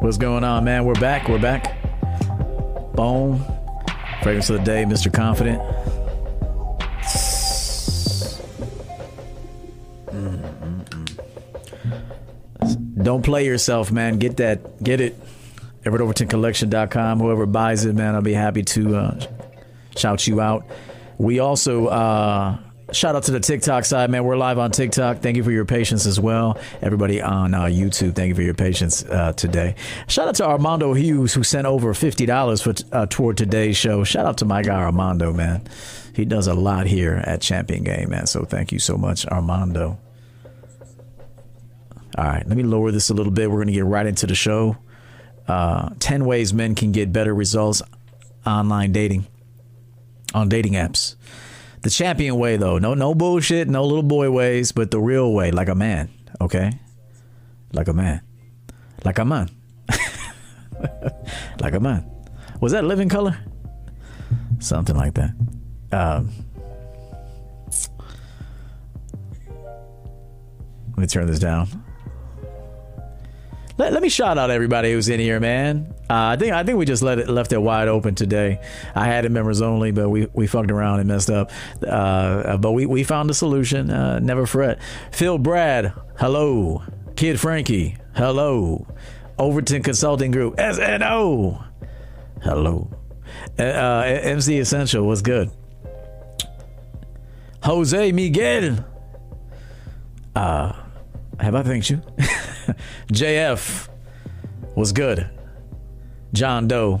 What's going on, man? We're back. We're back. Boom. Fragrance of the day, Mr. Confident. Don't play yourself, man. Get that. Get it. EverettOvertonCollection.com. Whoever buys it, man, I'll be happy to uh, shout you out. We also uh, shout out to the TikTok side, man. We're live on TikTok. Thank you for your patience as well. Everybody on uh, YouTube, thank you for your patience uh, today. Shout out to Armando Hughes who sent over fifty dollars for uh, toward today's show. Shout out to my guy Armando, man. He does a lot here at Champion Game, man. So thank you so much, Armando. All right, let me lower this a little bit. We're going to get right into the show. Uh, 10 ways men can get better results online dating on dating apps. The champion way, though. No, no bullshit, no little boy ways, but the real way, like a man. Okay, like a man, like a man, like a man. Was that living color? Something like that. Um, let me turn this down. Let, let me shout out everybody who's in here, man. Uh, I think I think we just let it left it wide open today. I had it members only, but we, we fucked around and messed up. Uh, but we, we found a solution. Uh, never fret. Phil Brad, hello. Kid Frankie, hello. Overton Consulting Group, SNO, hello. Uh, MC Essential, what's good? Jose Miguel, uh, have I thanked you? JF was good. John Doe.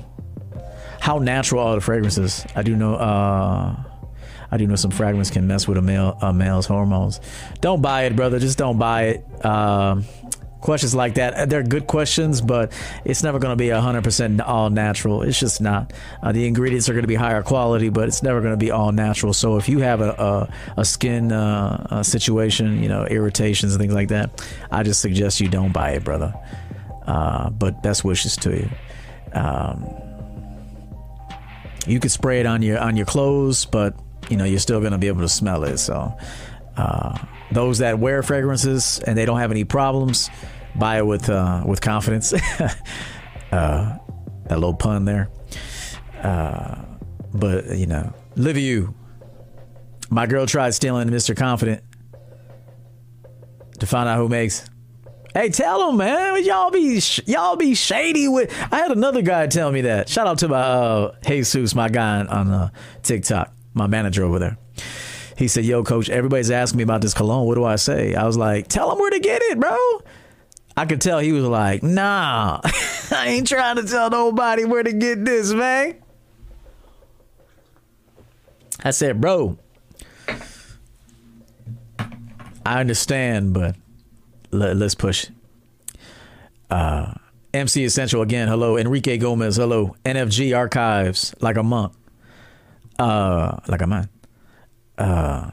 How natural are the fragrances? I do know. Uh, I do know some fragrances can mess with a male a male's hormones. Don't buy it, brother. Just don't buy it. Um, questions like that they're good questions but it's never going to be 100% all natural it's just not uh, the ingredients are going to be higher quality but it's never going to be all natural so if you have a, a, a skin uh, a situation you know irritations and things like that i just suggest you don't buy it brother uh, but best wishes to you um, you could spray it on your on your clothes but you know you're still to be able to smell it so uh, those that wear fragrances and they don't have any problems, buy it with uh, with confidence. uh, that little pun there. Uh, but you know, live you. My girl tried stealing Mr. Confident to find out who makes. Hey, tell them, man. Y'all be y'all be shady with. I had another guy tell me that. Shout out to my uh, Jesus, my guy on, on uh, TikTok, my manager over there. He said, Yo, coach, everybody's asking me about this cologne. What do I say? I was like, Tell them where to get it, bro. I could tell he was like, Nah, I ain't trying to tell nobody where to get this, man. I said, Bro, I understand, but let, us push. Uh, MC Essential again. Hello. Enrique Gomez. Hello. NFG Archives. Like a monk. Uh, like a man. Uh,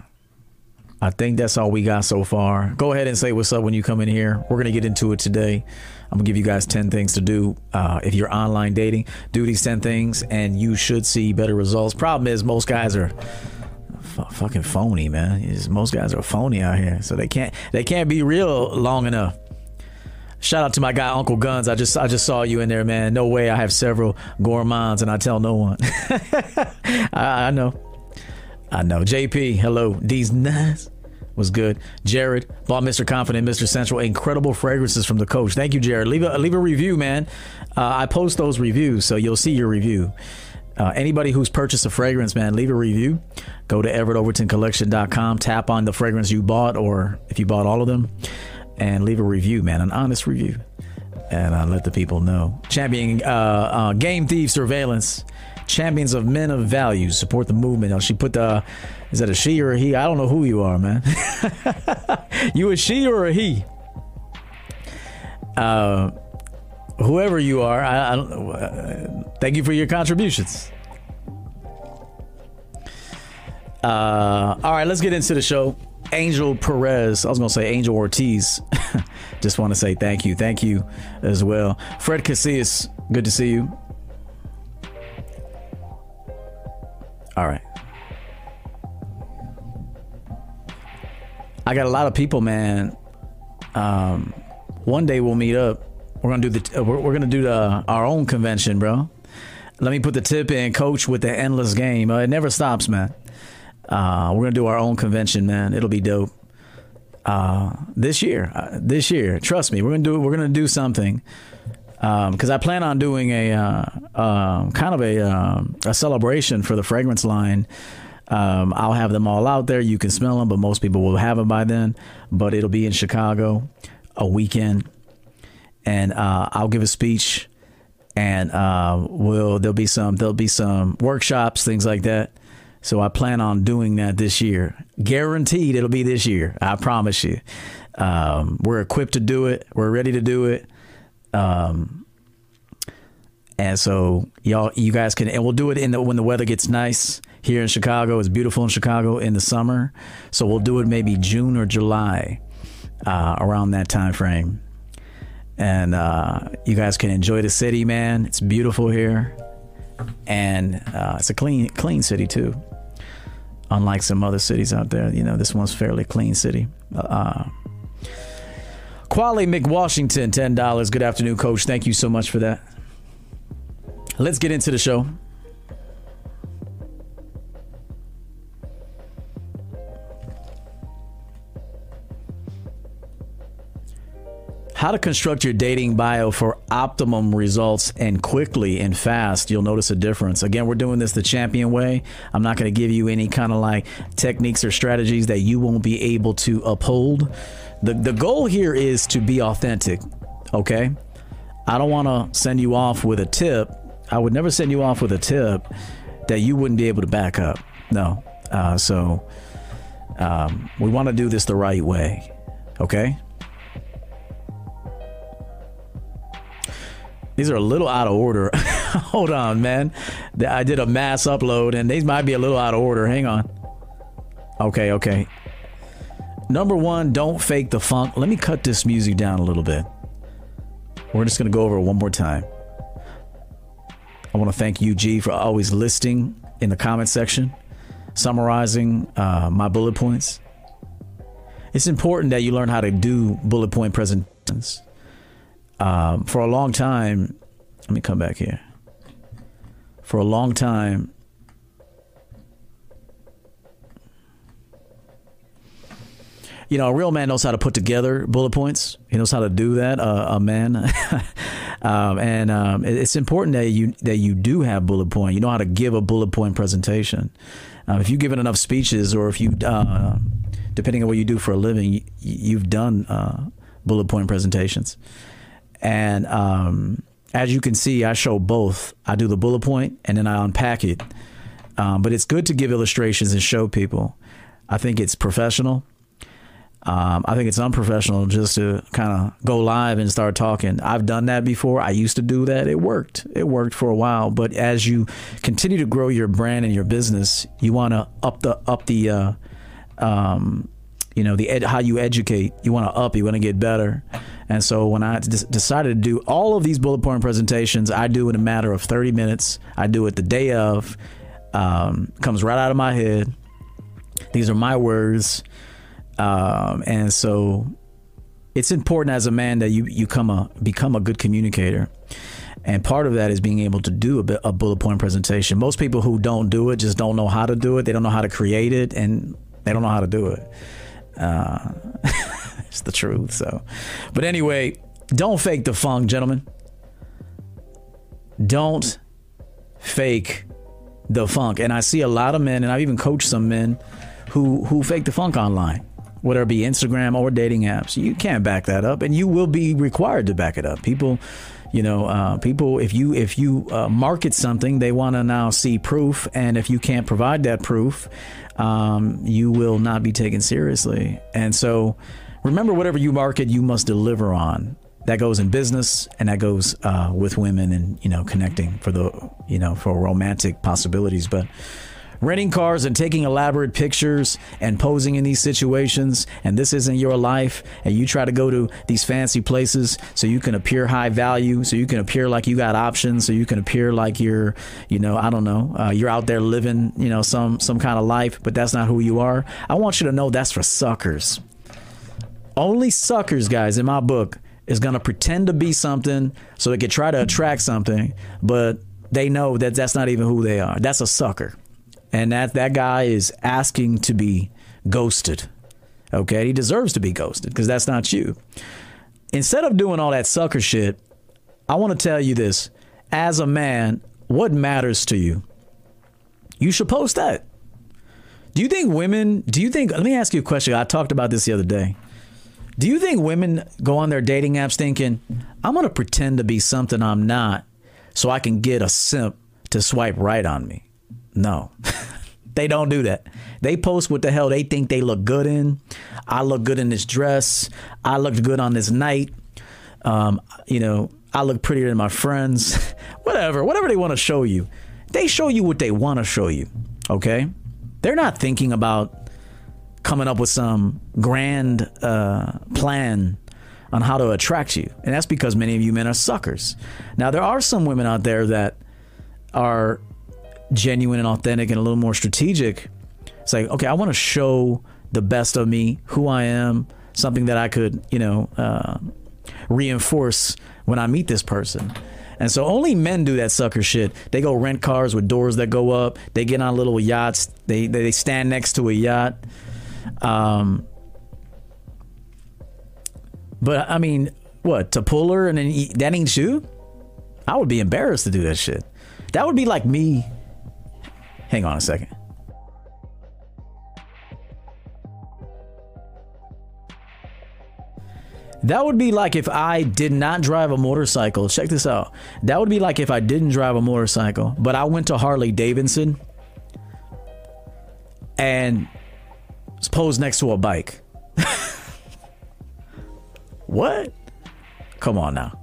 I think that's all we got so far. Go ahead and say what's up when you come in here. We're gonna get into it today. I'm gonna give you guys 10 things to do uh, if you're online dating. Do these 10 things, and you should see better results. Problem is, most guys are f- fucking phony, man. Most guys are phony out here, so they can't they can't be real long enough. Shout out to my guy Uncle Guns. I just I just saw you in there, man. No way. I have several gourmands, and I tell no one. I, I know. I know. JP, hello. These nice was good. Jared bought Mr. Confident, Mr. Central, incredible fragrances from the coach. Thank you, Jared. Leave a leave a review, man. Uh, I post those reviews, so you'll see your review. Uh, anybody who's purchased a fragrance, man, leave a review. Go to EverettOvertonCollection.com, tap on the fragrance you bought, or if you bought all of them, and leave a review, man, an honest review, and uh, let the people know. Champion uh, uh, Game Thief Surveillance champions of men of value support the movement. She put the is that a she or a he? I don't know who you are, man. you a she or a he? Uh, whoever you are, I, I. Uh, thank you for your contributions. Uh, all right, let's get into the show. Angel Perez. I was going to say Angel Ortiz. Just want to say thank you. Thank you as well. Fred Casillas, good to see you. All right. I got a lot of people, man. Um, one day we'll meet up We're gonna do the we're, we're gonna do the our own convention, bro. Let me put the tip in, coach, with the endless game. Uh, it never stops, man. Uh, we're gonna do our own convention, man. It'll be dope. Uh, this year, uh, this year, trust me, we're gonna do we're gonna do something because um, I plan on doing a uh, uh, kind of a um, a celebration for the fragrance line. Um, I'll have them all out there. You can smell them, but most people will have them by then. But it'll be in Chicago, a weekend, and uh, I'll give a speech, and uh, will there'll be some there'll be some workshops, things like that. So I plan on doing that this year. Guaranteed, it'll be this year. I promise you. Um, we're equipped to do it. We're ready to do it. Um, and so y'all, you guys can, and we'll do it in the, when the weather gets nice here in Chicago. It's beautiful in Chicago in the summer. So we'll do it maybe June or July, uh, around that time frame. And, uh, you guys can enjoy the city, man. It's beautiful here. And, uh, it's a clean, clean city too unlike some other cities out there. You know, this one's fairly clean city. Uh, Quali McWashington, ten dollars. Good afternoon, Coach. Thank you so much for that. Let's get into the show. How to construct your dating bio for optimum results and quickly and fast. You'll notice a difference. Again, we're doing this the champion way. I'm not going to give you any kind of like techniques or strategies that you won't be able to uphold. The, the goal here is to be authentic, okay? I don't want to send you off with a tip. I would never send you off with a tip that you wouldn't be able to back up. No. Uh, so um, we want to do this the right way, okay? These are a little out of order. Hold on, man. I did a mass upload and these might be a little out of order. Hang on. Okay, okay. Number one, don't fake the funk. Let me cut this music down a little bit. We're just going to go over it one more time. I want to thank UG for always listing in the comment section, summarizing uh, my bullet points. It's important that you learn how to do bullet point presentations um, for a long time, let me come back here. For a long time, you know, a real man knows how to put together bullet points. He knows how to do that. Uh, a man, um, and um, it's important that you that you do have bullet point. You know how to give a bullet point presentation. Um, if you've given enough speeches, or if you, uh, depending on what you do for a living, you, have done uh, bullet point presentations. And um, as you can see, I show both. I do the bullet point and then I unpack it. Um, but it's good to give illustrations and show people. I think it's professional. Um, I think it's unprofessional just to kind of go live and start talking. I've done that before. I used to do that. It worked. It worked for a while. But as you continue to grow your brand and your business, you want to up the up the uh, um, you know the ed- how you educate you want to up you want to get better and so when i d- decided to do all of these bullet point presentations i do in a matter of 30 minutes. I do it the day of um, comes right out of my head. These are my words. Um, and so it's important as a man that you you come a become a good communicator. And part of that is being able to do a, a bullet point presentation. Most people who don't do it just don't know how to do it. They don't know how to create it and they don't know how to do it. Uh, it's the truth. So, but anyway, don't fake the funk, gentlemen. Don't fake the funk. And I see a lot of men, and I've even coached some men who who fake the funk online, whether it be Instagram or dating apps. You can't back that up, and you will be required to back it up. People you know uh, people if you if you uh, market something they want to now see proof and if you can't provide that proof um, you will not be taken seriously and so remember whatever you market you must deliver on that goes in business and that goes uh, with women and you know connecting for the you know for romantic possibilities but renting cars and taking elaborate pictures and posing in these situations, and this isn't your life, and you try to go to these fancy places so you can appear high value, so you can appear like you got options, so you can appear like you're, you know, I don't know, uh, you're out there living, you know, some some kind of life, but that's not who you are. I want you to know that's for suckers. Only suckers, guys, in my book is going to pretend to be something so they can try to attract something, but they know that that's not even who they are. That's a sucker. And that that guy is asking to be ghosted. Okay? He deserves to be ghosted because that's not you. Instead of doing all that sucker shit, I want to tell you this. As a man, what matters to you? You should post that. Do you think women, do you think, let me ask you a question. I talked about this the other day. Do you think women go on their dating apps thinking, I'm going to pretend to be something I'm not so I can get a simp to swipe right on me? No, they don't do that. They post what the hell they think they look good in. I look good in this dress. I looked good on this night. Um, you know, I look prettier than my friends. whatever, whatever they want to show you. They show you what they want to show you. Okay? They're not thinking about coming up with some grand uh, plan on how to attract you. And that's because many of you men are suckers. Now, there are some women out there that are genuine and authentic and a little more strategic. It's like, okay, I want to show the best of me, who I am, something that I could, you know, uh, reinforce when I meet this person. And so only men do that sucker shit. They go rent cars with doors that go up. They get on little yachts. They they stand next to a yacht. Um, but I mean, what to pull her and then that ain't you? I would be embarrassed to do that shit. That would be like me. Hang on a second. That would be like if I did not drive a motorcycle. Check this out. That would be like if I didn't drive a motorcycle, but I went to Harley Davidson and posed next to a bike. what? Come on now.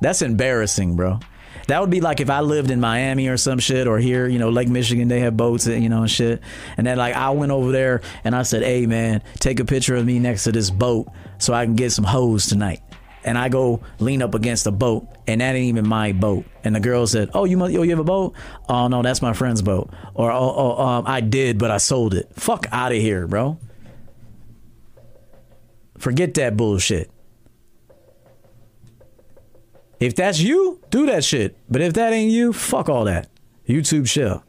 That's embarrassing, bro. That would be like if I lived in Miami or some shit, or here, you know, Lake Michigan, they have boats, and, you know, and shit. And then like I went over there and I said, "Hey, man, take a picture of me next to this boat so I can get some hoes tonight." And I go lean up against a boat, and that ain't even my boat. And the girl said, "Oh, you must, oh, you have a boat? Oh no, that's my friend's boat." Or "Oh, oh um, I did, but I sold it." Fuck out of here, bro. Forget that bullshit. If that's you, do that shit. But if that ain't you, fuck all that. YouTube shell.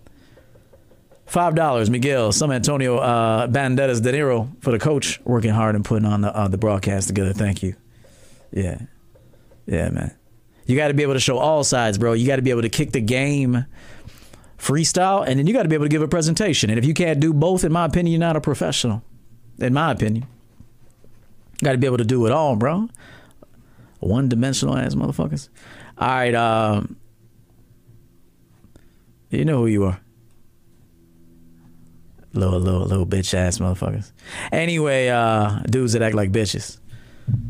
Five dollars, Miguel, Some Antonio uh, Banderas De Niro for the coach working hard and putting on the uh, the broadcast together. Thank you. Yeah, yeah, man. You got to be able to show all sides, bro. You got to be able to kick the game freestyle, and then you got to be able to give a presentation. And if you can't do both, in my opinion, you're not a professional. In my opinion, got to be able to do it all, bro one dimensional ass motherfuckers. All right, um, you know who you are. Little, little, little bitch ass motherfuckers. Anyway, uh, dudes that act like bitches.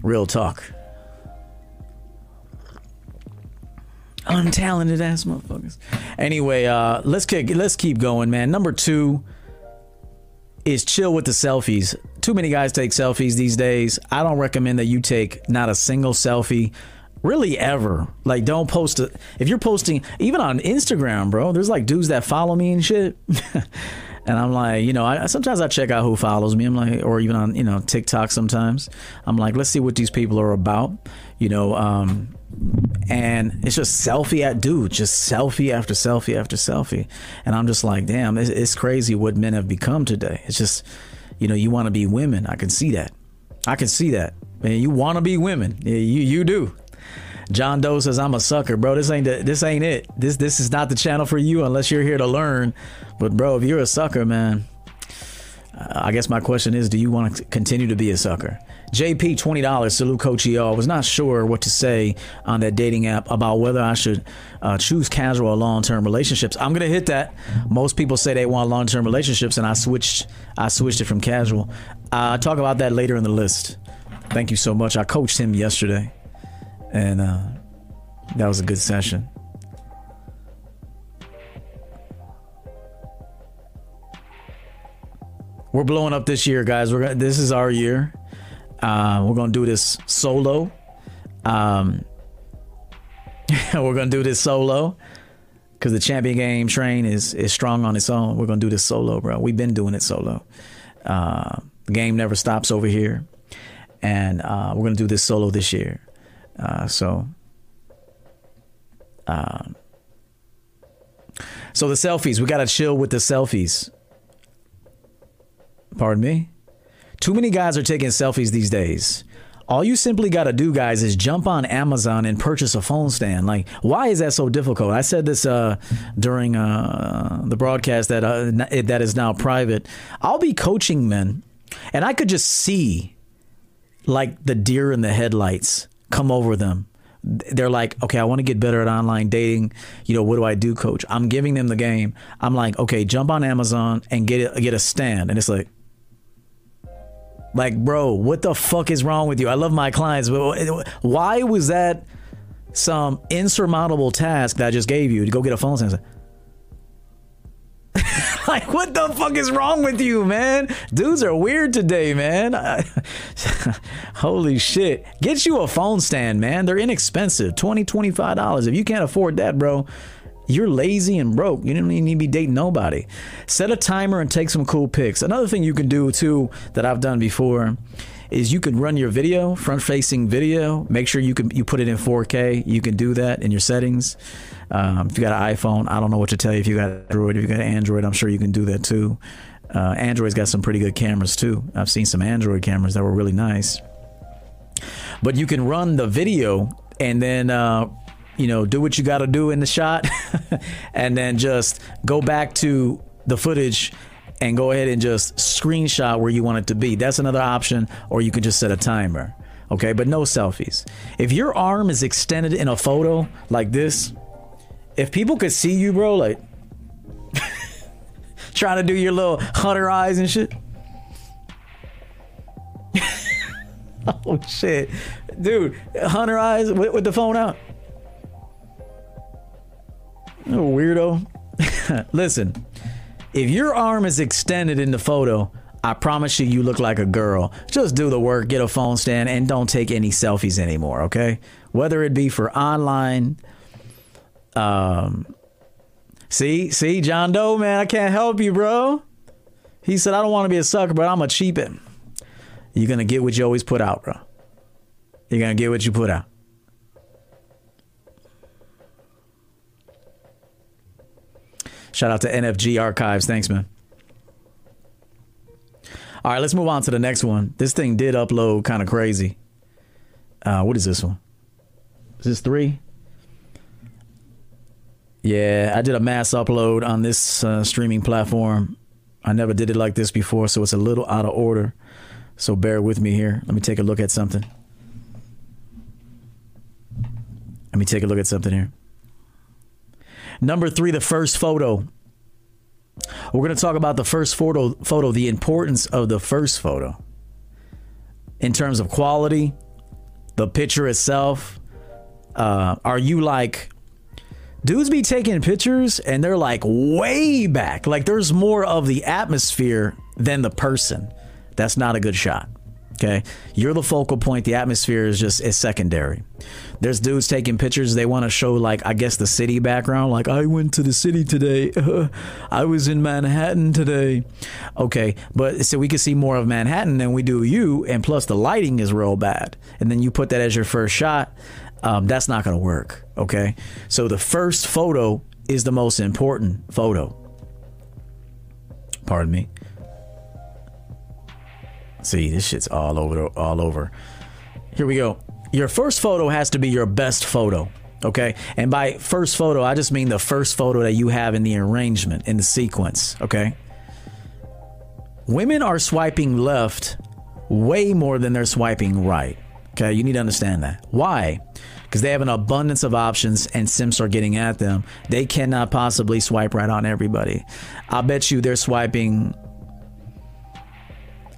Real talk. Untalented ass motherfuckers. Anyway, uh, let's kick, let's keep going, man. Number two is chill with the selfies. Too many guys take selfies these days. I don't recommend that you take not a single selfie really ever. Like don't post it if you're posting even on Instagram, bro. There's like dudes that follow me and shit. and I'm like, you know, I sometimes I check out who follows me. I'm like, or even on you know TikTok sometimes. I'm like, let's see what these people are about. You know, um, and it's just selfie at dude, just selfie after selfie after selfie, and I'm just like, damn, it's, it's crazy what men have become today. It's just, you know, you want to be women. I can see that. I can see that. Man, you want to be women. You you do. John Doe says I'm a sucker, bro. This ain't the, this ain't it. This this is not the channel for you unless you're here to learn. But bro, if you're a sucker, man, I guess my question is, do you want to continue to be a sucker? JP, $20, salute Coach ER. Was not sure what to say on that dating app about whether I should uh, choose casual or long term relationships. I'm going to hit that. Most people say they want long term relationships, and I switched, I switched it from casual. Uh, I'll talk about that later in the list. Thank you so much. I coached him yesterday, and uh, that was a good session. We're blowing up this year, guys. We're this is our year. Uh, we're gonna do this solo. Um, we're gonna do this solo because the champion game train is is strong on its own. We're gonna do this solo, bro. We've been doing it solo. Uh, the game never stops over here, and uh, we're gonna do this solo this year. Uh, so, um, so the selfies, we got to chill with the selfies. Pardon me? Too many guys are taking selfies these days. All you simply got to do, guys, is jump on Amazon and purchase a phone stand. Like, why is that so difficult? I said this uh, during uh, the broadcast that uh, that is now private. I'll be coaching men, and I could just see like the deer in the headlights come over them. They're like, okay, I want to get better at online dating. You know, what do I do, coach? I'm giving them the game. I'm like, okay, jump on Amazon and get get a stand. And it's like, like, bro, what the fuck is wrong with you? I love my clients, but why was that some insurmountable task that I just gave you to go get a phone stand? like, what the fuck is wrong with you, man? Dudes are weird today, man. Holy shit. Get you a phone stand, man. They're inexpensive. $20, $25. If you can't afford that, bro, you're lazy and broke. You don't even need to be dating nobody. Set a timer and take some cool pics. Another thing you can do too that I've done before is you can run your video, front facing video. Make sure you can you put it in 4K. You can do that in your settings. Um, if you got an iPhone, I don't know what to tell you. If you got Android, if you got Android, I'm sure you can do that too. Uh, Android's got some pretty good cameras too. I've seen some Android cameras that were really nice. But you can run the video and then uh, you know, do what you got to do in the shot and then just go back to the footage and go ahead and just screenshot where you want it to be. That's another option, or you can just set a timer. Okay, but no selfies. If your arm is extended in a photo like this, if people could see you, bro, like trying to do your little hunter eyes and shit. oh shit, dude, hunter eyes with, with the phone out. Weirdo. Listen, if your arm is extended in the photo, I promise you, you look like a girl. Just do the work, get a phone stand, and don't take any selfies anymore, okay? Whether it be for online. Um, see, see, John Doe, man, I can't help you, bro. He said, I don't want to be a sucker, but I'm a cheapin'. You're to get what you always put out, bro. You're to get what you put out. Shout out to NFG Archives. Thanks, man. All right, let's move on to the next one. This thing did upload kind of crazy. Uh, what is this one? Is this three? Yeah, I did a mass upload on this uh, streaming platform. I never did it like this before, so it's a little out of order. So bear with me here. Let me take a look at something. Let me take a look at something here. Number three, the first photo. We're going to talk about the first photo, photo, the importance of the first photo in terms of quality, the picture itself. Uh, are you like dudes be taking pictures and they're like way back, like there's more of the atmosphere than the person? That's not a good shot. Okay. You're the focal point. The atmosphere is just is secondary. There's dudes taking pictures. They want to show like I guess the city background. Like I went to the city today. I was in Manhattan today. Okay, but so we can see more of Manhattan than we do you, and plus the lighting is real bad. And then you put that as your first shot. Um, that's not going to work. Okay, so the first photo is the most important photo. Pardon me. See, this shit's all over, all over. Here we go. Your first photo has to be your best photo. Okay. And by first photo, I just mean the first photo that you have in the arrangement, in the sequence. Okay. Women are swiping left way more than they're swiping right. Okay. You need to understand that. Why? Because they have an abundance of options and simps are getting at them. They cannot possibly swipe right on everybody. I bet you they're swiping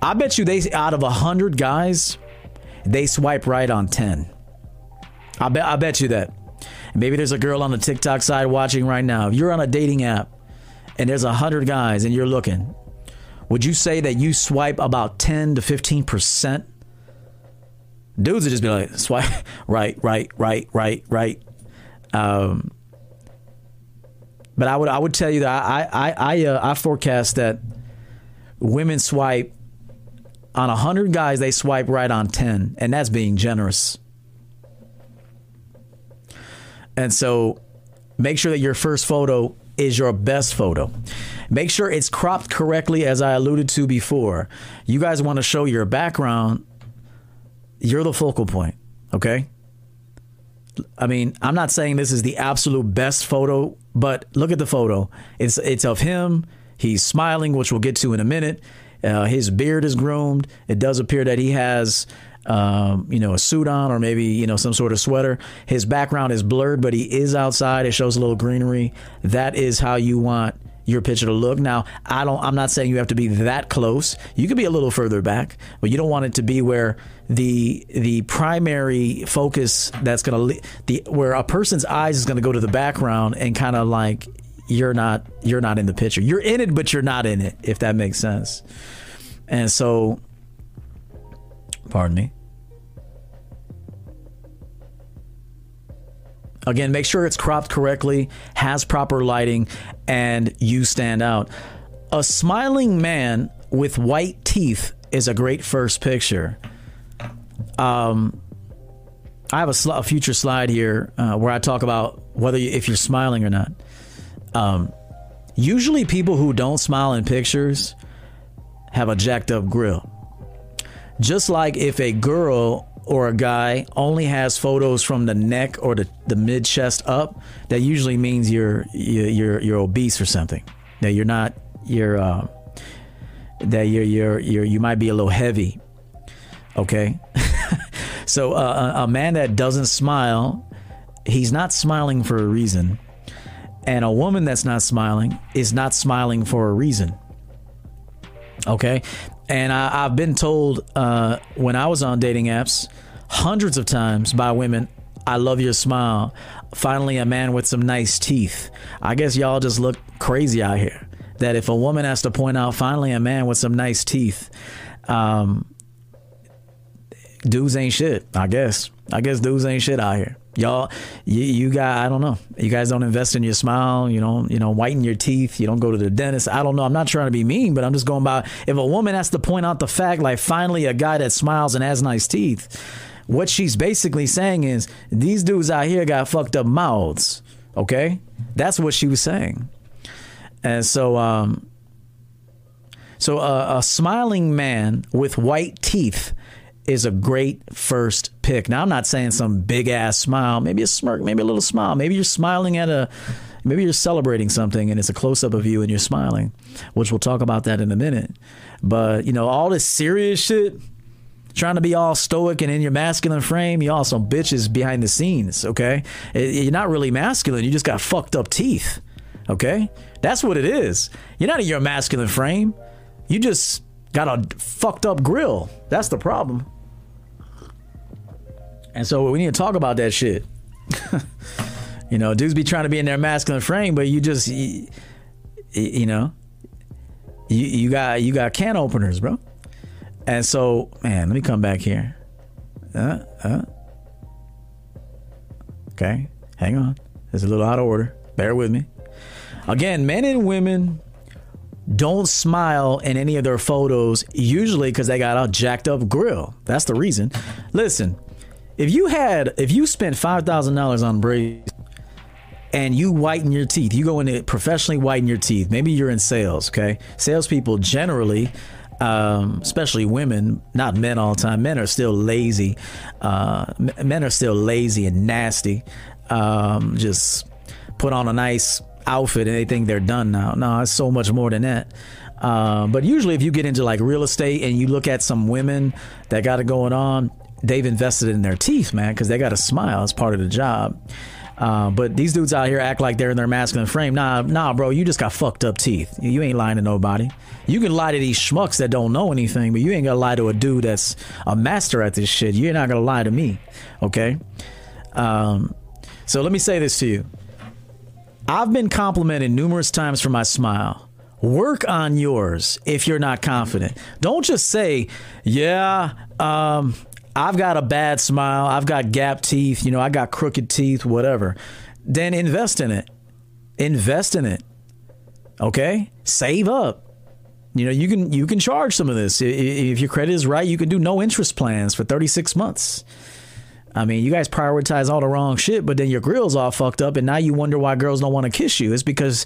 I bet you they out of a hundred guys, they swipe right on ten. I bet I bet you that. Maybe there's a girl on the TikTok side watching right now. If you're on a dating app and there's a hundred guys and you're looking, would you say that you swipe about ten to fifteen percent? Dudes would just be like, swipe right, right, right, right, right. Um, but I would I would tell you that I I I, uh, I forecast that women swipe on 100 guys, they swipe right on 10, and that's being generous. And so make sure that your first photo is your best photo. Make sure it's cropped correctly, as I alluded to before. You guys want to show your background, you're the focal point, okay? I mean, I'm not saying this is the absolute best photo, but look at the photo. It's it's of him. He's smiling, which we'll get to in a minute. Uh, his beard is groomed. It does appear that he has, um, you know, a suit on or maybe you know some sort of sweater. His background is blurred, but he is outside. It shows a little greenery. That is how you want your picture to look. Now, I don't. I'm not saying you have to be that close. You could be a little further back, but you don't want it to be where the the primary focus that's gonna the where a person's eyes is gonna go to the background and kind of like you're not you're not in the picture. You're in it, but you're not in it. If that makes sense. And so, pardon me. Again, make sure it's cropped correctly, has proper lighting, and you stand out. A smiling man with white teeth is a great first picture. Um, I have a, sl- a future slide here uh, where I talk about whether you, if you're smiling or not. Um, usually, people who don't smile in pictures have a jacked up grill. Just like if a girl or a guy only has photos from the neck or the, the mid chest up, that usually means you're you're you're obese or something. That you're not you're uh, that you're you're you're you might be a little heavy. Okay, so uh, a man that doesn't smile, he's not smiling for a reason, and a woman that's not smiling is not smiling for a reason. Okay, and I, have been told uh, when I was on dating apps hundreds of times by women, I love your smile. Finally, a man with some nice teeth. I guess y'all just look crazy out here. That if a woman has to point out, finally, a man with some nice teeth, um, dudes ain't shit. I guess. I guess dudes ain't shit out here y'all you, you got i don't know. You guys don't invest in your smile. You don't you know whiten your teeth. You don't go to the dentist. I don't know. I'm not trying to be mean but i'm just going by if a woman has to point out the fact like finally a guy that smiles and has nice teeth what she's basically saying is these dudes out here got fucked up mouths okay? That's what she was saying. And so um so a smiling man with white teeth is a great first pick. Now, I'm not saying some big ass smile, maybe a smirk, maybe a little smile. Maybe you're smiling at a, maybe you're celebrating something and it's a close up of you and you're smiling, which we'll talk about that in a minute. But, you know, all this serious shit, trying to be all stoic and in your masculine frame, you all some bitches behind the scenes, okay? Eh, eh, you're not really masculine, you just got fucked up teeth, okay? That's what it is. You're not in your masculine frame. You just got a fucked up grill. That's the problem. And so we need to talk about that shit. you know, dudes be trying to be in their masculine frame, but you just, you, you know, you, you got you got can openers, bro. And so, man, let me come back here. Uh, uh. Okay, hang on. It's a little out of order. Bear with me. Again, men and women don't smile in any of their photos, usually because they got a jacked up grill. That's the reason. Listen, if you had, if you spent five thousand dollars on braids and you whiten your teeth, you go in professionally whiten your teeth. Maybe you're in sales, okay? Salespeople generally, um, especially women, not men all the time. Men are still lazy. Uh, men are still lazy and nasty. Um, just put on a nice outfit and they think they're done now. No, it's so much more than that. Uh, but usually, if you get into like real estate and you look at some women that got it going on, they've invested in their teeth, man, because they got a smile It's part of the job. Uh, but these dudes out here act like they're in their masculine frame. Nah, nah, bro, you just got fucked up teeth. You ain't lying to nobody. You can lie to these schmucks that don't know anything, but you ain't gonna lie to a dude that's a master at this shit. You're not gonna lie to me, okay? Um, so let me say this to you. I've been complimented numerous times for my smile. Work on yours if you're not confident. Don't just say, yeah, um, I've got a bad smile, I've got gap teeth, you know, I got crooked teeth, whatever. Then invest in it. Invest in it. Okay? Save up. You know, you can you can charge some of this. If your credit is right, you can do no interest plans for 36 months. I mean, you guys prioritize all the wrong shit, but then your grill's all fucked up, and now you wonder why girls don't want to kiss you. It's because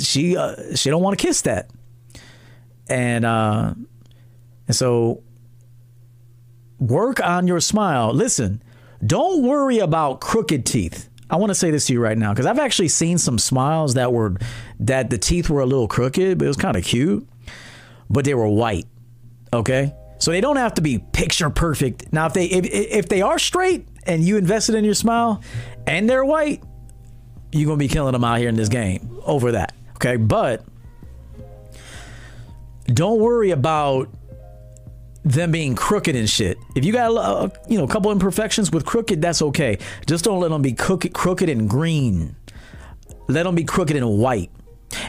she uh, she don't want to kiss that, and uh, and so work on your smile. Listen, don't worry about crooked teeth. I want to say this to you right now because I've actually seen some smiles that were that the teeth were a little crooked, but it was kind of cute, but they were white. Okay, so they don't have to be picture perfect. Now, if they if if they are straight and you invested in your smile and they're white, you're gonna be killing them out here in this game over that. Okay, but don't worry about them being crooked and shit. If you got a, you know a couple imperfections with crooked, that's okay. Just don't let them be crooked, crooked and green. Let them be crooked and white.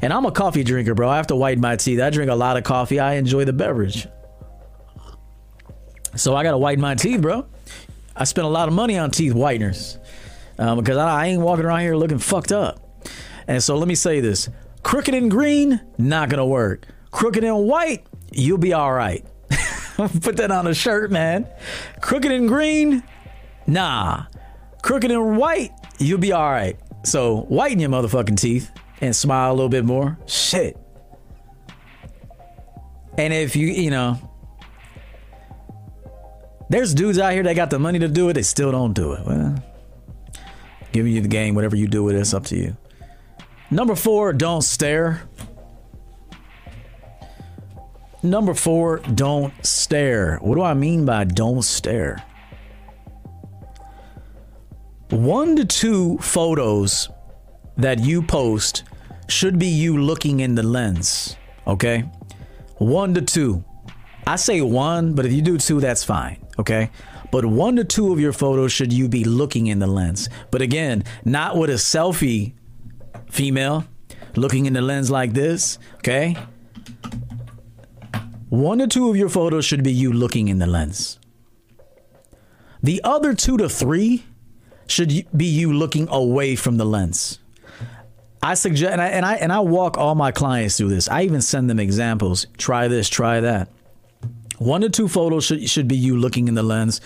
And I'm a coffee drinker, bro. I have to whiten my teeth. I drink a lot of coffee. I enjoy the beverage. So I got to whiten my teeth, bro. I spent a lot of money on teeth whiteners um, because I, I ain't walking around here looking fucked up. And so let me say this crooked and green, not to work. Crooked and white, you'll be all right. Put that on a shirt, man. Crooked and green, nah. Crooked and white, you'll be all right. So whiten your motherfucking teeth and smile a little bit more. Shit. And if you, you know, there's dudes out here that got the money to do it, they still don't do it. Well, giving you the game, whatever you do with it, it's up to you. Number four, don't stare. Number four, don't stare. What do I mean by don't stare? One to two photos that you post should be you looking in the lens. Okay? One to two. I say one, but if you do two, that's fine. Okay? But one to two of your photos should you be looking in the lens. But again, not with a selfie female looking in the lens like this. Okay? One to two of your photos should be you looking in the lens. The other two to three should be you looking away from the lens. I suggest, and I, and I and I walk all my clients through this. I even send them examples. Try this, try that. One to two photos should should be you looking in the lens.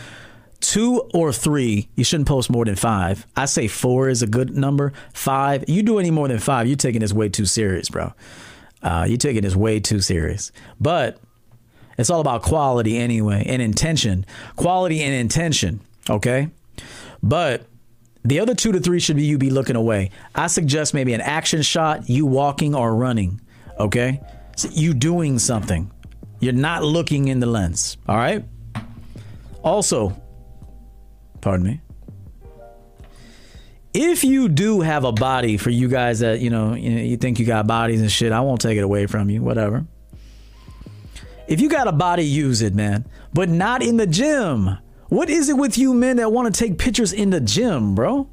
Two or three, you shouldn't post more than five. I say four is a good number. Five, you do any more than five, you're taking this way too serious, bro. Uh, you're taking this way too serious. But it's all about quality anyway and intention. Quality and intention, okay? But the other two to three should be you be looking away. I suggest maybe an action shot, you walking or running, okay? So you doing something. You're not looking in the lens, all right? Also, pardon me. If you do have a body for you guys that, you know, you, know, you think you got bodies and shit, I won't take it away from you, whatever. If you got a body, use it, man. But not in the gym. What is it with you men that want to take pictures in the gym, bro?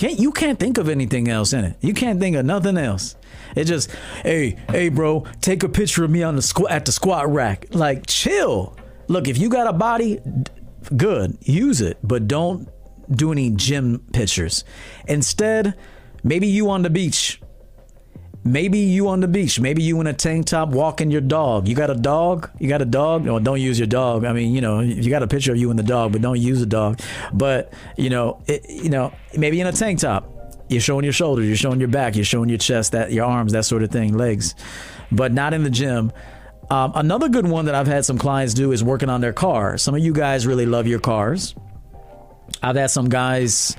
Can't you can't think of anything else in it. You can't think of nothing else. It just, hey, hey, bro, take a picture of me on the squat at the squat rack. Like, chill. Look, if you got a body, good, use it, but don't do any gym pictures. Instead, maybe you on the beach Maybe you on the beach. Maybe you in a tank top walking your dog. You got a dog? You got a dog? No, don't use your dog. I mean, you know, you got a picture of you and the dog, but don't use the dog. But you know, it, you know, maybe in a tank top. You're showing your shoulders. You're showing your back. You're showing your chest, that your arms, that sort of thing, legs, but not in the gym. Um, another good one that I've had some clients do is working on their car. Some of you guys really love your cars. I've had some guys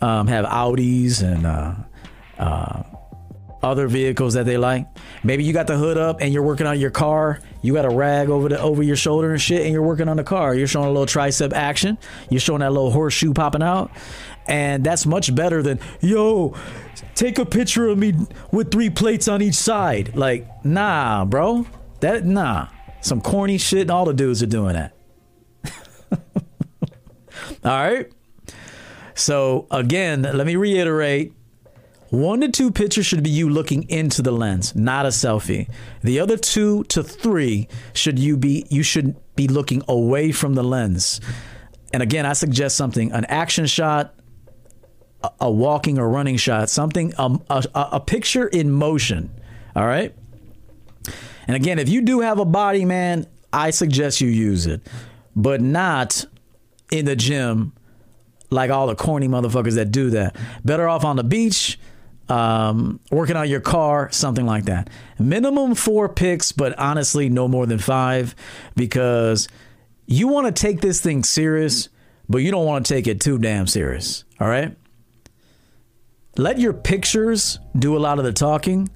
um, have Audis and. Uh, uh, other vehicles that they like. Maybe you got the hood up and you're working on your car. You got a rag over the over your shoulder and shit, and you're working on the car. You're showing a little tricep action. You're showing that little horseshoe popping out, and that's much better than yo. Take a picture of me with three plates on each side. Like, nah, bro. That nah. Some corny shit, and all the dudes are doing that. all right. So again, let me reiterate one to two pictures should be you looking into the lens, not a selfie. The other two to three should you be you should be looking away from the lens. And again, I suggest something: an action shot, a, walking or running shot, something um, a, a picture in motion. All right. And again, if you do have a body, man, I suggest you use it, but not in the gym like all the corny motherfuckers that do that. Better off on the beach, um, working on your car, something like that. Minimum four picks, but honestly, no more than five because you want to take this thing serious, but you don't want to take it too damn serious. All right? Let your pictures do a lot of the talking.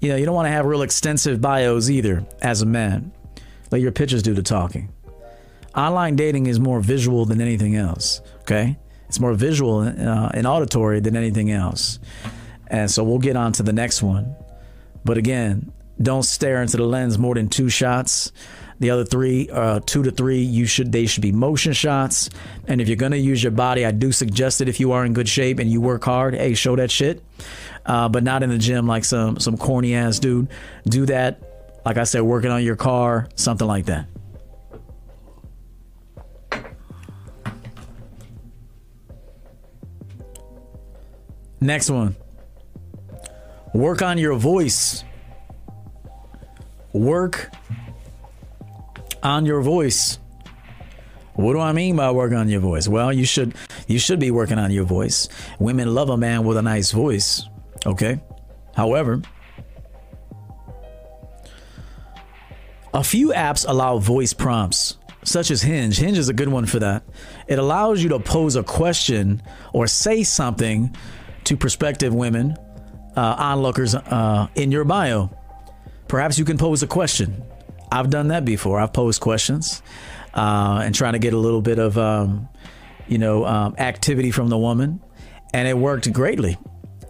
You know, you don't want to have real extensive bios either as a man. Let your pictures do the talking. Online dating is more visual than anything else. Okay? It's more visual uh, and auditory than anything else. And so we'll get on to the next one. But again, don't stare into the lens more than two shots. The other three, uh, two to three, you should they should be motion shots. And if you're gonna use your body, I do suggest it if you are in good shape and you work hard. Hey, show that shit, uh, but not in the gym like some some corny ass dude. Do that, like I said, working on your car, something like that. Next one. Work on your voice. Work on your voice. What do I mean by work on your voice? Well, you should you should be working on your voice. Women love a man with a nice voice. Okay? However, a few apps allow voice prompts, such as Hinge. Hinge is a good one for that. It allows you to pose a question or say something to prospective women, uh, onlookers uh, in your bio. Perhaps you can pose a question. I've done that before. I've posed questions uh, and trying to get a little bit of, um, you know, um, activity from the woman, and it worked greatly.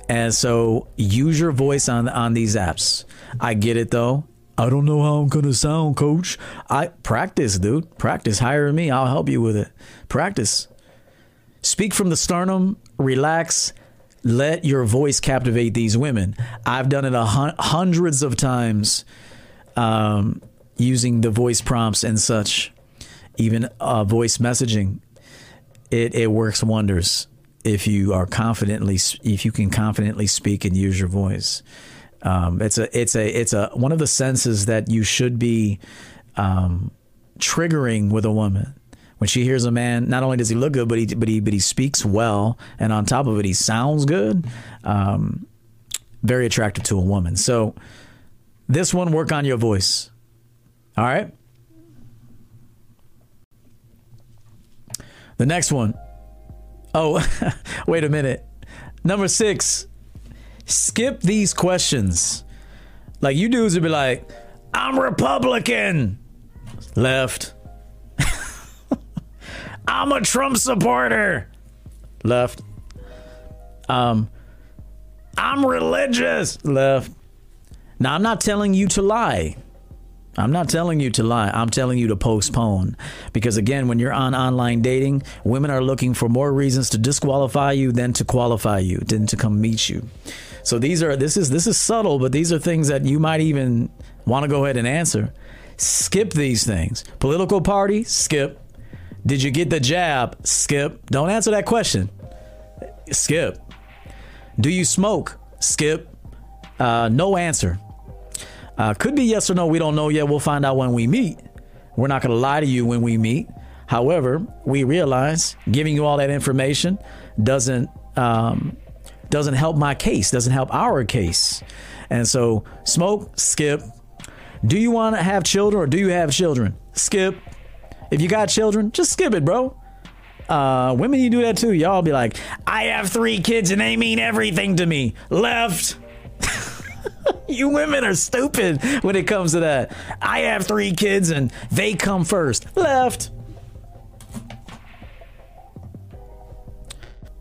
And so, use your voice on on these apps. I get it though. I don't know how I'm gonna sound, coach. I practice, dude. Practice. Hire me. I'll help you with it. Practice. Speak from the sternum. Relax let your voice captivate these women. I've done it hun- hundreds of times um, using the voice prompts and such, even uh, voice messaging. It, it works wonders if you are confidently if you can confidently speak and use your voice. Um, it's a it's a it's a one of the senses that you should be um, triggering with a woman when she hears a man, not only does he look good, but he but he but he speaks well, and on top of it, he sounds good. Um, very attractive to a woman. So this one, work on your voice. All right. The next one. Oh, wait a minute. Number six. Skip these questions. Like you dudes would be like, I'm Republican. Left. I'm a Trump supporter. Left. Um, I'm religious. Left. Now, I'm not telling you to lie. I'm not telling you to lie. I'm telling you to postpone. Because again, when you're on online dating, women are looking for more reasons to disqualify you than to qualify you, than to come meet you. So these are this is this is subtle, but these are things that you might even want to go ahead and answer. Skip these things. Political party, skip. Did you get the jab? Skip. Don't answer that question. Skip. Do you smoke? Skip. Uh, no answer. Uh, could be yes or no. We don't know yet. We'll find out when we meet. We're not going to lie to you when we meet. However, we realize giving you all that information doesn't um, doesn't help my case. Doesn't help our case. And so, smoke. Skip. Do you want to have children or do you have children? Skip. If you got children, just skip it, bro. Uh, women, you do that too. Y'all be like, I have three kids and they mean everything to me. Left. you women are stupid when it comes to that. I have three kids and they come first. Left.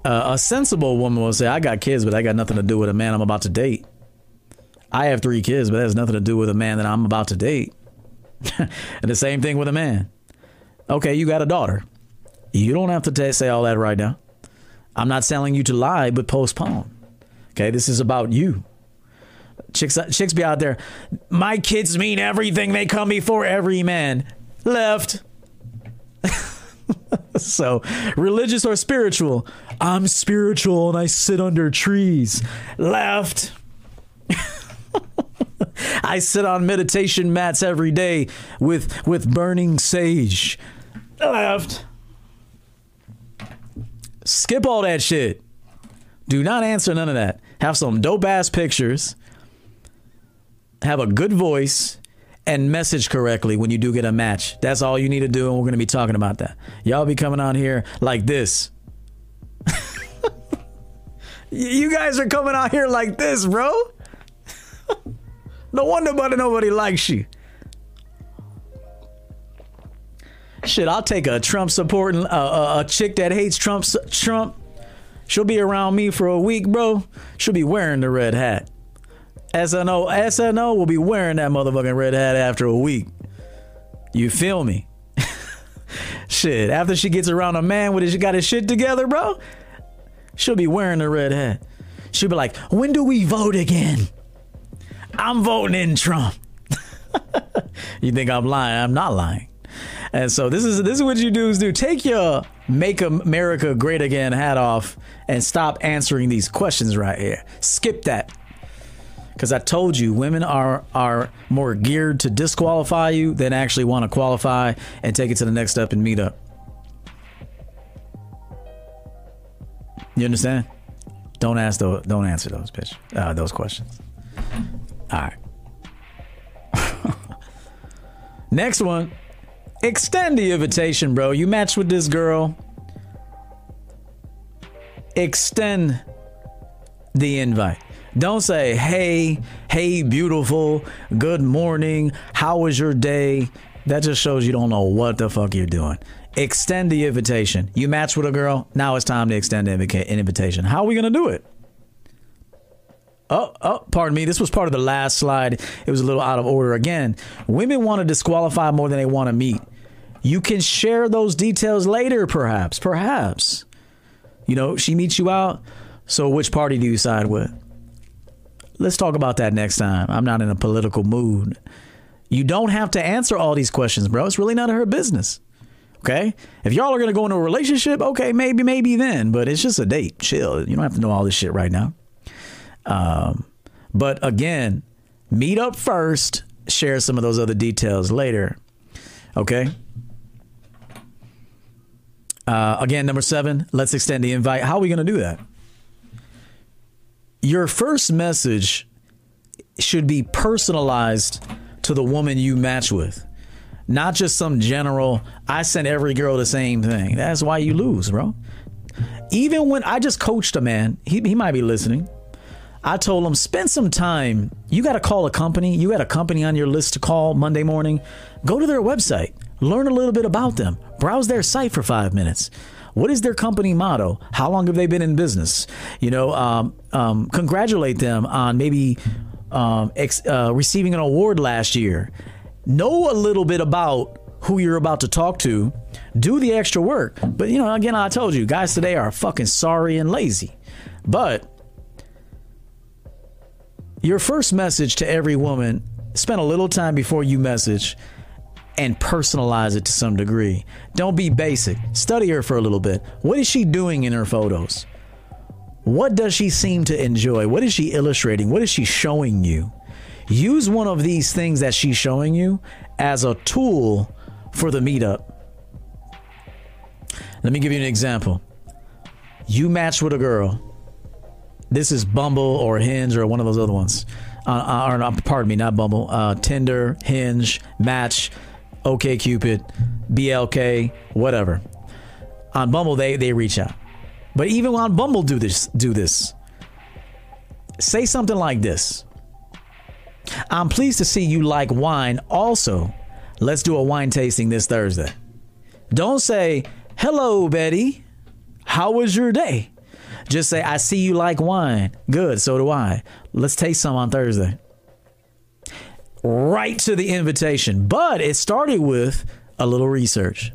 Uh, a sensible woman will say, I got kids, but that got nothing to do with a man I'm about to date. I have three kids, but that has nothing to do with a man that I'm about to date. and the same thing with a man. Okay, you got a daughter. You don't have to t- say all that right now. I'm not telling you to lie, but postpone. Okay, this is about you. Chicks, chicks be out there. My kids mean everything. They come before every man. Left. so, religious or spiritual? I'm spiritual and I sit under trees. Left. I sit on meditation mats every day with with burning sage. Left. Skip all that shit. Do not answer none of that. Have some dope ass pictures. Have a good voice and message correctly when you do get a match. That's all you need to do, and we're going to be talking about that. Y'all be coming on here like this. you guys are coming out here like this, bro. no wonder but nobody likes you. Shit, I'll take a Trump supporting uh, a chick that hates Trump. Trump, she'll be around me for a week, bro. She'll be wearing the red hat. SNO, SNO will be wearing that motherfucking red hat after a week. You feel me? shit, after she gets around a man with it, she got his shit together, bro. She'll be wearing the red hat. She'll be like, "When do we vote again?" I'm voting in Trump. you think I'm lying? I'm not lying. And so this is this is what you dudes do. Take your "Make America Great Again" hat off and stop answering these questions right here. Skip that. Because I told you, women are are more geared to disqualify you than actually want to qualify and take it to the next step and meet up. You understand? Don't ask those. Don't answer those bitch. Uh, those questions. All right. Next one. Extend the invitation, bro. You match with this girl. Extend the invite. Don't say, hey, hey, beautiful, good morning, how was your day? That just shows you don't know what the fuck you're doing. Extend the invitation. You match with a girl, now it's time to extend an invitation. How are we going to do it? Oh, oh, pardon me. This was part of the last slide. It was a little out of order again. Women want to disqualify more than they want to meet. You can share those details later, perhaps. Perhaps. You know, she meets you out. So, which party do you side with? Let's talk about that next time. I'm not in a political mood. You don't have to answer all these questions, bro. It's really none of her business. Okay? If y'all are going to go into a relationship, okay, maybe, maybe then, but it's just a date. Chill. You don't have to know all this shit right now. Um, but again, meet up first, share some of those other details later. Okay? Uh, again, number seven, let's extend the invite. How are we going to do that? your first message should be personalized to the woman you match with. Not just some general, I sent every girl the same thing. That's why you lose, bro. Even when I just coached a man, he, he might be listening. I told him, spend some time. You got to call a company. You got a company on your list to call Monday morning. Go to their website, learn a little bit about them, browse their site for five minutes. What is their company motto? How long have they been in business? You know, um, um, congratulate them on maybe um, ex- uh, receiving an award last year. Know a little bit about who you're about to talk to. Do the extra work. But, you know, again, I told you, guys today are fucking sorry and lazy. But your first message to every woman, spend a little time before you message and personalize it to some degree. Don't be basic. Study her for a little bit. What is she doing in her photos? What does she seem to enjoy? What is she illustrating? What is she showing you? Use one of these things that she's showing you as a tool for the meetup. Let me give you an example. You match with a girl. This is Bumble or Hinge or one of those other ones. Uh, uh, or, pardon me, not Bumble. Uh, Tinder, Hinge, Match OkCupid, BLK, whatever. On Bumble, they they reach out. But even on Bumble, do this. Do this. Say something like this. I'm pleased to see you like wine. Also, let's do a wine tasting this Thursday. Don't say, "Hello, Betty. How was your day?" Just say, "I see you like wine. Good. So do I. Let's taste some on Thursday." Right to the invitation. But it started with a little research,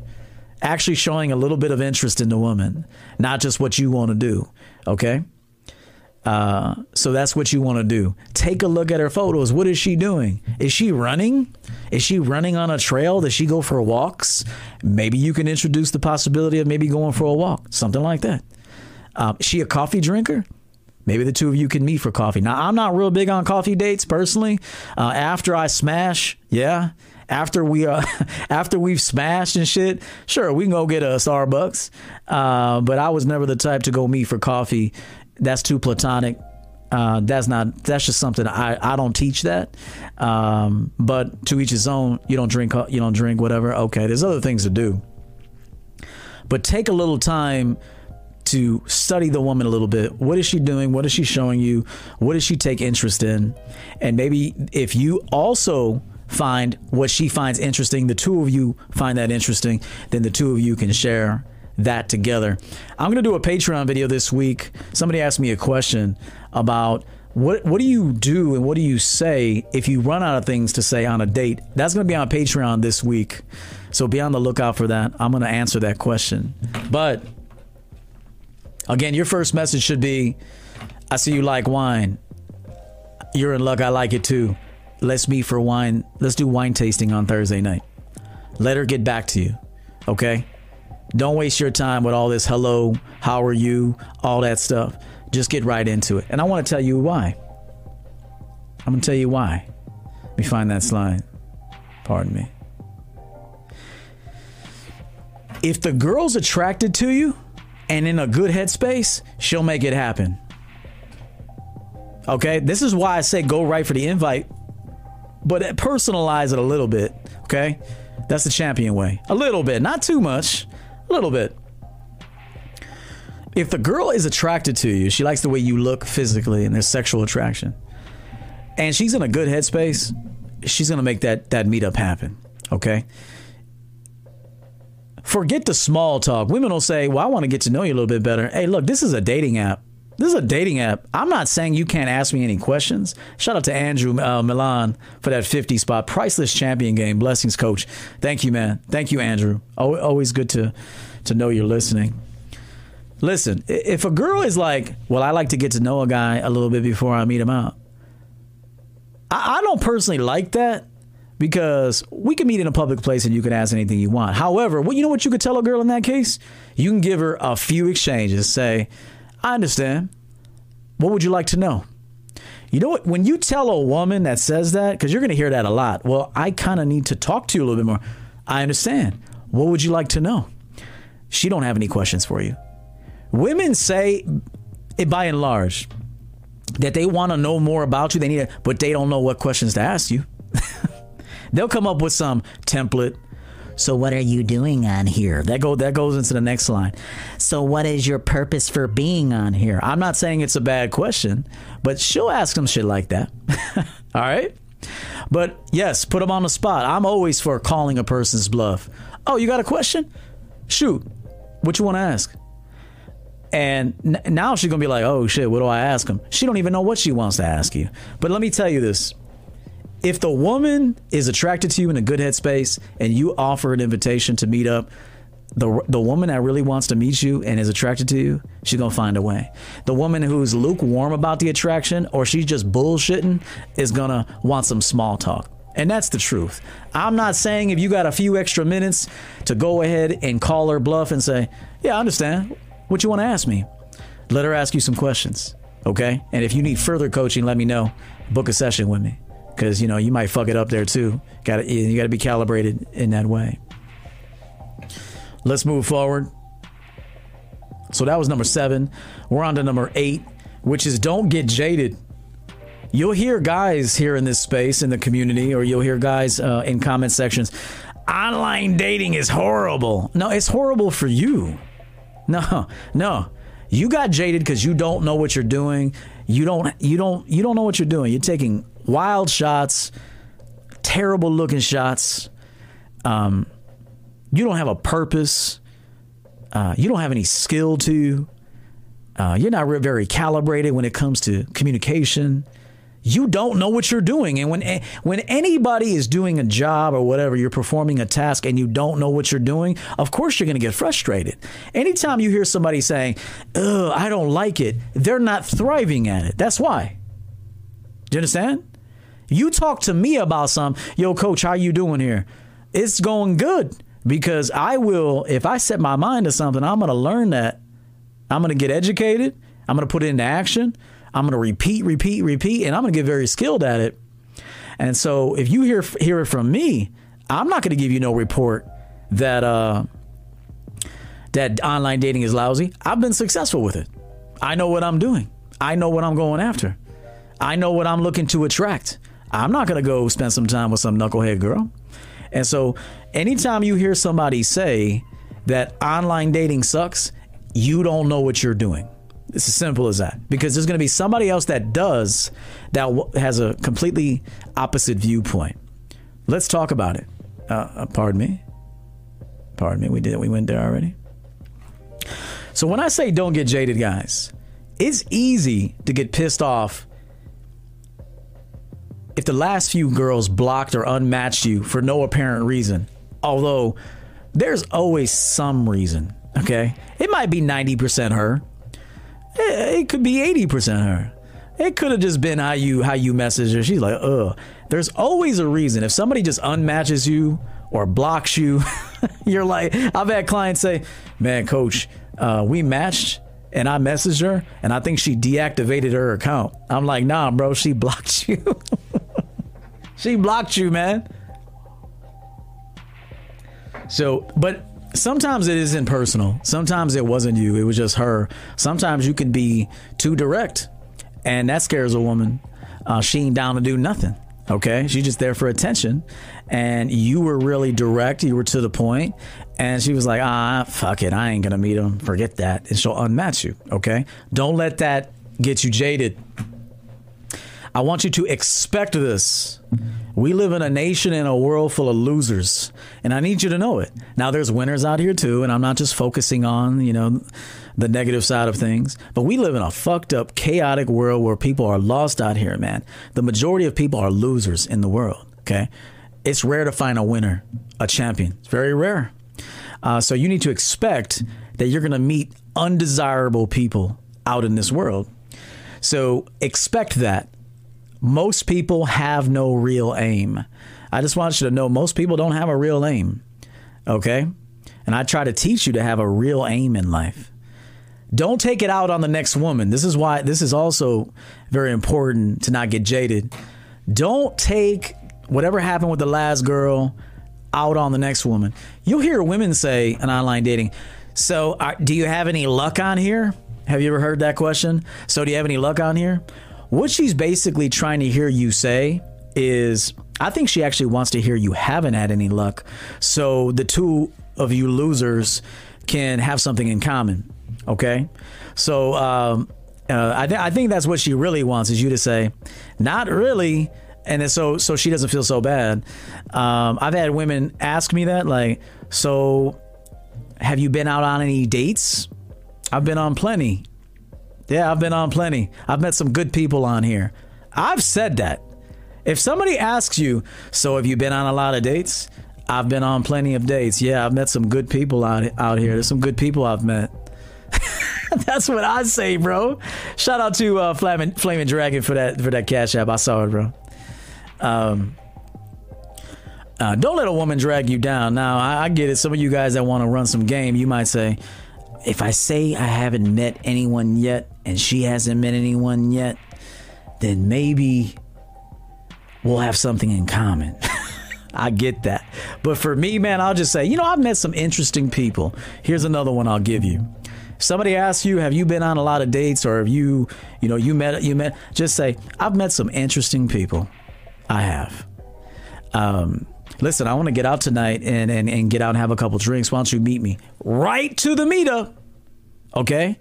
actually showing a little bit of interest in the woman, not just what you want to do. Okay. Uh, so that's what you want to do. Take a look at her photos. What is she doing? Is she running? Is she running on a trail? Does she go for walks? Maybe you can introduce the possibility of maybe going for a walk, something like that. Uh, she a coffee drinker? Maybe the two of you can meet for coffee. Now, I'm not real big on coffee dates personally. Uh, after I smash, yeah. after we uh after we've smashed and shit, sure we can go get a Starbucks. Uh, but I was never the type to go meet for coffee. That's too platonic. Uh, that's not. That's just something I, I don't teach that. Um, but to each his own. You don't drink. You don't drink whatever. Okay, there's other things to do. But take a little time to study the woman a little bit. What is she doing? What is she showing you? What does she take interest in? And maybe if you also find what she finds interesting, the two of you find that interesting, then the two of you can share that together. I'm going to do a Patreon video this week. Somebody asked me a question about what what do you do and what do you say if you run out of things to say on a date? That's going to be on Patreon this week. So be on the lookout for that. I'm going to answer that question. But again, your first message should be I see you like wine. You're in luck. I like it too. Let's meet for wine. Let's do wine tasting on Thursday night. Let her get back to you. Okay? Don't waste your time with all this hello, how are you, all that stuff. Just get right into it. And I want to tell you why. I'm going to tell you why. Let me find that slide. Pardon me. If the girl's attracted to you and in a good headspace, she'll make it happen. Okay? This is why I say go right for the invite, but personalize it a little bit. Okay? That's the champion way. A little bit, not too much. A little bit. If the girl is attracted to you, she likes the way you look physically and there's sexual attraction, and she's in a good headspace, she's gonna make that that meetup happen. Okay. Forget the small talk. Women will say, Well, I want to get to know you a little bit better. Hey, look, this is a dating app. This is a dating app. I'm not saying you can't ask me any questions. Shout out to Andrew uh, Milan for that 50 spot. Priceless champion game. Blessings, coach. Thank you, man. Thank you, Andrew. Always good to, to know you're listening. Listen, if a girl is like, well, I like to get to know a guy a little bit before I meet him out, I, I don't personally like that because we can meet in a public place and you can ask anything you want. However, what you know what you could tell a girl in that case? You can give her a few exchanges. Say, I understand. What would you like to know? You know what? When you tell a woman that says that, because you're going to hear that a lot. Well, I kind of need to talk to you a little bit more. I understand. What would you like to know? She don't have any questions for you. Women say, by and large, that they want to know more about you. They need, but they don't know what questions to ask you. They'll come up with some template so what are you doing on here? That go that goes into the next line. So what is your purpose for being on here? I'm not saying it's a bad question, but she'll ask them shit like that. All right? But yes, put them on the spot. I'm always for calling a person's bluff. Oh, you got a question? Shoot. What you want to ask? And n- now she's gonna be like, "Oh shit, what do I ask him?" She don't even know what she wants to ask you. But let me tell you this: if the woman is attracted to you in a good headspace and you offer an invitation to meet up, the the woman that really wants to meet you and is attracted to you, she's gonna find a way. The woman who's lukewarm about the attraction or she's just bullshitting is gonna want some small talk. And that's the truth. I'm not saying if you got a few extra minutes to go ahead and call her bluff and say, "Yeah, I understand. What you want to ask me?" Let her ask you some questions, okay? And if you need further coaching, let me know. Book a session with me because you know you might fuck it up there too. Got you got to be calibrated in that way. Let's move forward. So that was number seven. We're on to number eight, which is don't get jaded. You'll hear guys here in this space in the community, or you'll hear guys uh, in comment sections. Online dating is horrible. No, it's horrible for you. No, no. You got jaded because you don't know what you're doing. You don't. You don't. You don't know what you're doing. You're taking wild shots, terrible looking shots. Um, you don't have a purpose. Uh, you don't have any skill to. Uh, you're not very calibrated when it comes to communication. You don't know what you're doing, and when when anybody is doing a job or whatever, you're performing a task, and you don't know what you're doing. Of course, you're going to get frustrated. Anytime you hear somebody saying, "Ugh, I don't like it," they're not thriving at it. That's why. Do you understand? You talk to me about some, yo, coach, how you doing here? It's going good because I will, if I set my mind to something, I'm going to learn that. I'm going to get educated. I'm going to put it into action. I'm going to repeat, repeat, repeat, and I'm going to get very skilled at it. And so if you hear hear it from me, I'm not going to give you no report that uh, that online dating is lousy. I've been successful with it. I know what I'm doing. I know what I'm going after. I know what I'm looking to attract. I'm not going to go spend some time with some knucklehead girl. And so, anytime you hear somebody say that online dating sucks, you don't know what you're doing. It's as simple as that. Because there's going to be somebody else that does that has a completely opposite viewpoint. Let's talk about it. Uh, uh, pardon me. Pardon me. We did. We went there already. So when I say don't get jaded, guys, it's easy to get pissed off if the last few girls blocked or unmatched you for no apparent reason. Although there's always some reason. Okay, it might be ninety percent her. It could be 80% her. It could have just been how you how you message her. She's like, ugh. There's always a reason. If somebody just unmatches you or blocks you, you're like, I've had clients say, Man, coach, uh, we matched and I messaged her and I think she deactivated her account. I'm like, nah, bro, she blocked you. she blocked you, man. So, but sometimes it isn't personal. Sometimes it wasn't you. It was just her. Sometimes you can be too direct, and that scares a woman. Uh, she ain't down to do nothing. Okay, she's just there for attention, and you were really direct. You were to the point, and she was like, "Ah, fuck it, I ain't gonna meet him. Forget that." And she'll unmatch you. Okay, don't let that get you jaded. I want you to expect this. We live in a nation and a world full of losers, and I need you to know it. Now, there's winners out here too, and I'm not just focusing on, you know, the negative side of things, but we live in a fucked up, chaotic world where people are lost out here, man. The majority of people are losers in the world, okay? It's rare to find a winner, a champion. It's very rare. Uh, so you need to expect that you're going to meet undesirable people out in this world. So expect that most people have no real aim. I just want you to know most people don't have a real aim. Okay? And I try to teach you to have a real aim in life. Don't take it out on the next woman. This is why this is also very important to not get jaded. Don't take whatever happened with the last girl out on the next woman. You'll hear women say in online dating, So, uh, do you have any luck on here? Have you ever heard that question? So, do you have any luck on here? What she's basically trying to hear you say is, I think she actually wants to hear you haven't had any luck. So the two of you losers can have something in common. Okay. So, um, uh, I, th- I think that's what she really wants is you to say, not really. And so, so she doesn't feel so bad. Um, I've had women ask me that, like, so have you been out on any dates? I've been on plenty. Yeah, I've been on plenty. I've met some good people on here. I've said that. If somebody asks you, so have you been on a lot of dates? I've been on plenty of dates. Yeah, I've met some good people out out here. There's some good people I've met. That's what I say, bro. Shout out to uh, Flaming, Flaming Dragon for that for that cash app. I saw it, bro. Um, uh, don't let a woman drag you down. Now, I, I get it. Some of you guys that want to run some game, you might say, if I say I haven't met anyone yet and she hasn't met anyone yet, then maybe we'll have something in common. I get that. But for me, man, I'll just say, you know, I've met some interesting people. Here's another one I'll give you. Somebody asks you, have you been on a lot of dates or have you, you know, you met, you met, just say, I've met some interesting people. I have. Um, listen, I want to get out tonight and, and, and get out and have a couple drinks. Why don't you meet me right to the meetup? Okay.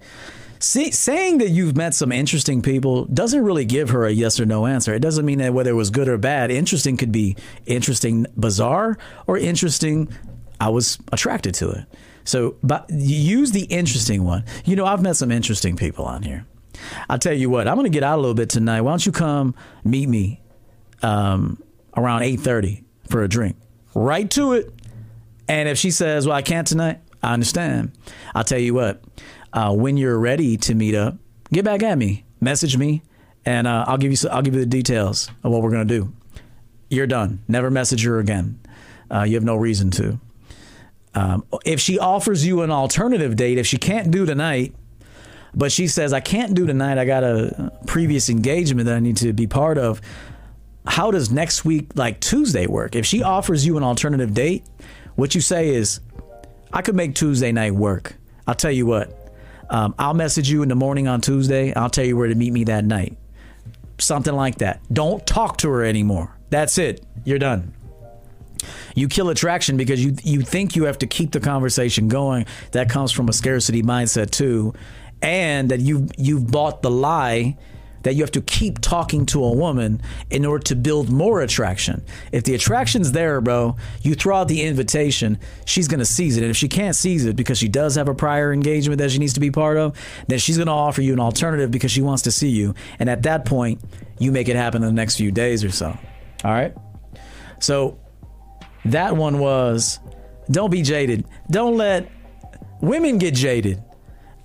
See, saying that you've met some interesting people doesn't really give her a yes or no answer. It doesn't mean that whether it was good or bad. Interesting could be interesting, bizarre, or interesting. I was attracted to it. So, but use the interesting one. You know, I've met some interesting people on here. I'll tell you what. I'm going to get out a little bit tonight. Why don't you come meet me um, around 8:30 for a drink? Right to it. And if she says, "Well, I can't tonight," I understand. I'll tell you what uh, when you're ready to meet up, get back at me, message me, and uh, I'll give you I'll give you the details of what we're gonna do. You're done. Never message her again. Uh, you have no reason to. Um, if she offers you an alternative date, if she can't do tonight, but she says I can't do tonight, I got a previous engagement that I need to be part of. How does next week, like Tuesday, work? If she offers you an alternative date, what you say is, I could make Tuesday night work. I'll tell you what, um, I'll message you in the morning on Tuesday. I'll tell you where to meet me that night. Something like that. Don't talk to her anymore. That's it. You're done. You kill attraction because you you think you have to keep the conversation going. That comes from a scarcity mindset too, and that you you've bought the lie that you have to keep talking to a woman in order to build more attraction. If the attraction's there, bro, you throw out the invitation, she's going to seize it. And if she can't seize it because she does have a prior engagement that she needs to be part of, then she's going to offer you an alternative because she wants to see you. And at that point, you make it happen in the next few days or so. All right? So that one was don't be jaded. Don't let women get jaded.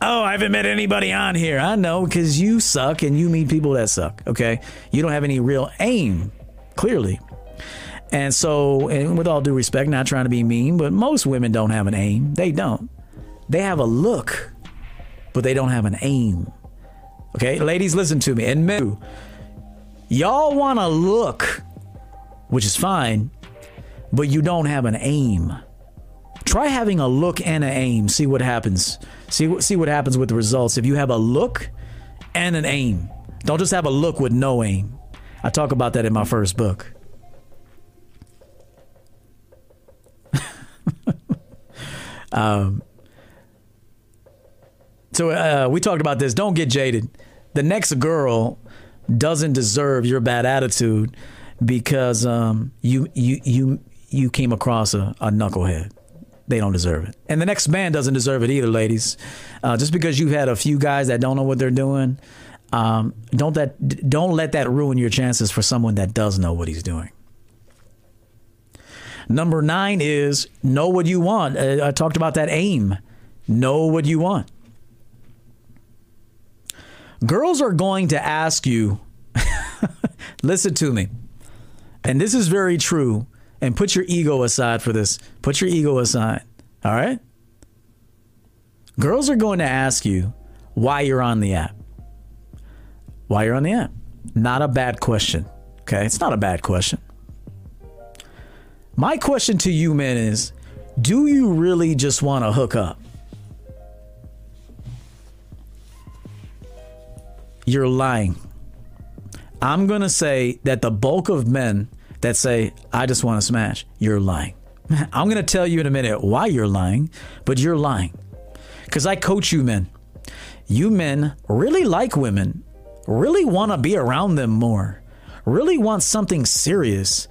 Oh, I haven't met anybody on here. I know because you suck and you meet people that suck. Okay. You don't have any real aim, clearly. And so, and with all due respect, not trying to be mean, but most women don't have an aim. They don't. They have a look, but they don't have an aim. Okay. Ladies, listen to me. And men, y'all want to look, which is fine, but you don't have an aim. Try having a look and an aim. See what happens. See see what happens with the results. If you have a look and an aim, don't just have a look with no aim. I talk about that in my first book. um, so uh, we talked about this. Don't get jaded. The next girl doesn't deserve your bad attitude because um, you you you you came across a, a knucklehead they don't deserve it. And the next man doesn't deserve it either, ladies. Uh, just because you've had a few guys that don't know what they're doing, um, don't that don't let that ruin your chances for someone that does know what he's doing. Number nine is know what you want. Uh, I talked about that aim. Know what you want. Girls are going to ask you, listen to me, and this is very true and put your ego aside for this. Put your ego aside. All right? Girls are going to ask you why you're on the app. Why you're on the app. Not a bad question. Okay? It's not a bad question. My question to you men is do you really just want to hook up? You're lying. I'm going to say that the bulk of men that say, I just want to smash, you're lying. I'm going to tell you in a minute why you're lying, but you're lying. Because I coach you men. You men really like women, really want to be around them more, really want something serious.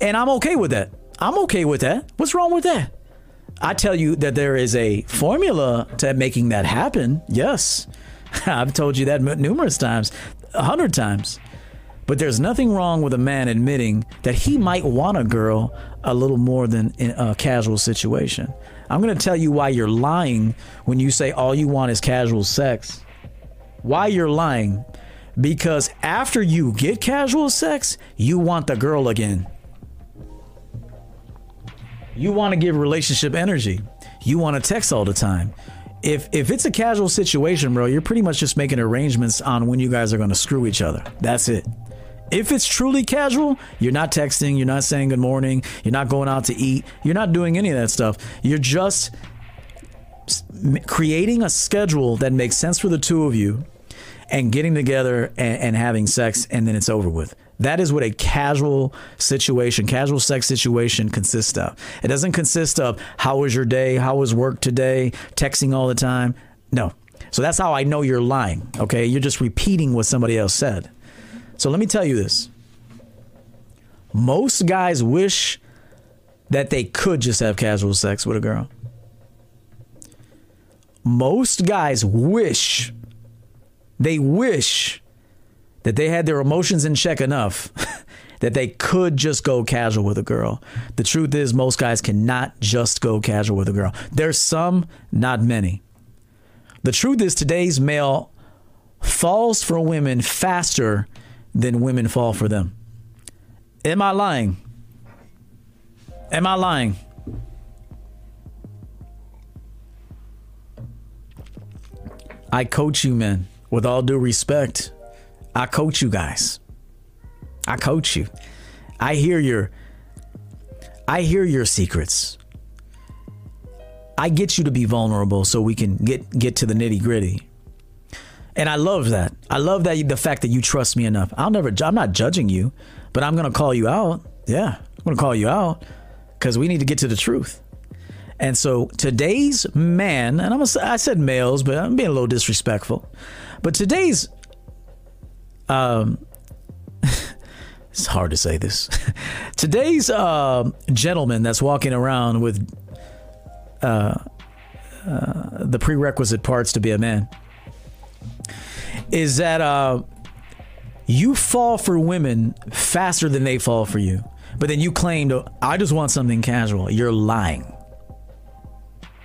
And I'm okay with that. I'm okay with that. What's wrong with that? I tell you that there is a formula to making that happen. Yes. I've told you that numerous times, a hundred times. But there's nothing wrong with a man admitting that he might want a girl a little more than in a casual situation. I'm going to tell you why you're lying when you say all you want is casual sex. Why you're lying? Because after you get casual sex, you want the girl again. You want to give relationship energy. You want to text all the time. If if it's a casual situation, bro, you're pretty much just making arrangements on when you guys are going to screw each other. That's it. If it's truly casual, you're not texting, you're not saying good morning, you're not going out to eat, you're not doing any of that stuff. You're just creating a schedule that makes sense for the two of you and getting together and, and, having sex and then it's over with. That is what a casual situation, casual sex situation consists of. It doesn't consist of how was your day, how was work today, texting all the time. No. So that's how I know you're lying. Okay. You're just repeating what somebody else said. So let me tell you this. Most guys wish that they could just have casual sex with a girl. Most guys wish, they wish that they had their emotions in check enough that they could just go casual with a girl. The truth is, most guys cannot just go casual with a girl. There's some, not many. The truth is, today's male falls for women faster then women fall for them. Am I lying? Am I lying? I coach you, men. With all due respect, I coach you guys. I coach you. I hear your I hear your secrets. I get you to be vulnerable so we can get get to the nitty gritty. And I love that. I love that the fact that you trust me enough. I'll never. I'm not judging you, but I'm gonna call you out. Yeah, I'm gonna call you out because we need to get to the truth. And so today's man, and I'm a, I said males, but I'm being a little disrespectful. But today's, um, it's hard to say this. today's uh, gentleman that's walking around with uh, uh, the prerequisite parts to be a man is that uh, you fall for women faster than they fall for you. But then you claim to, I just want something casual. You're lying.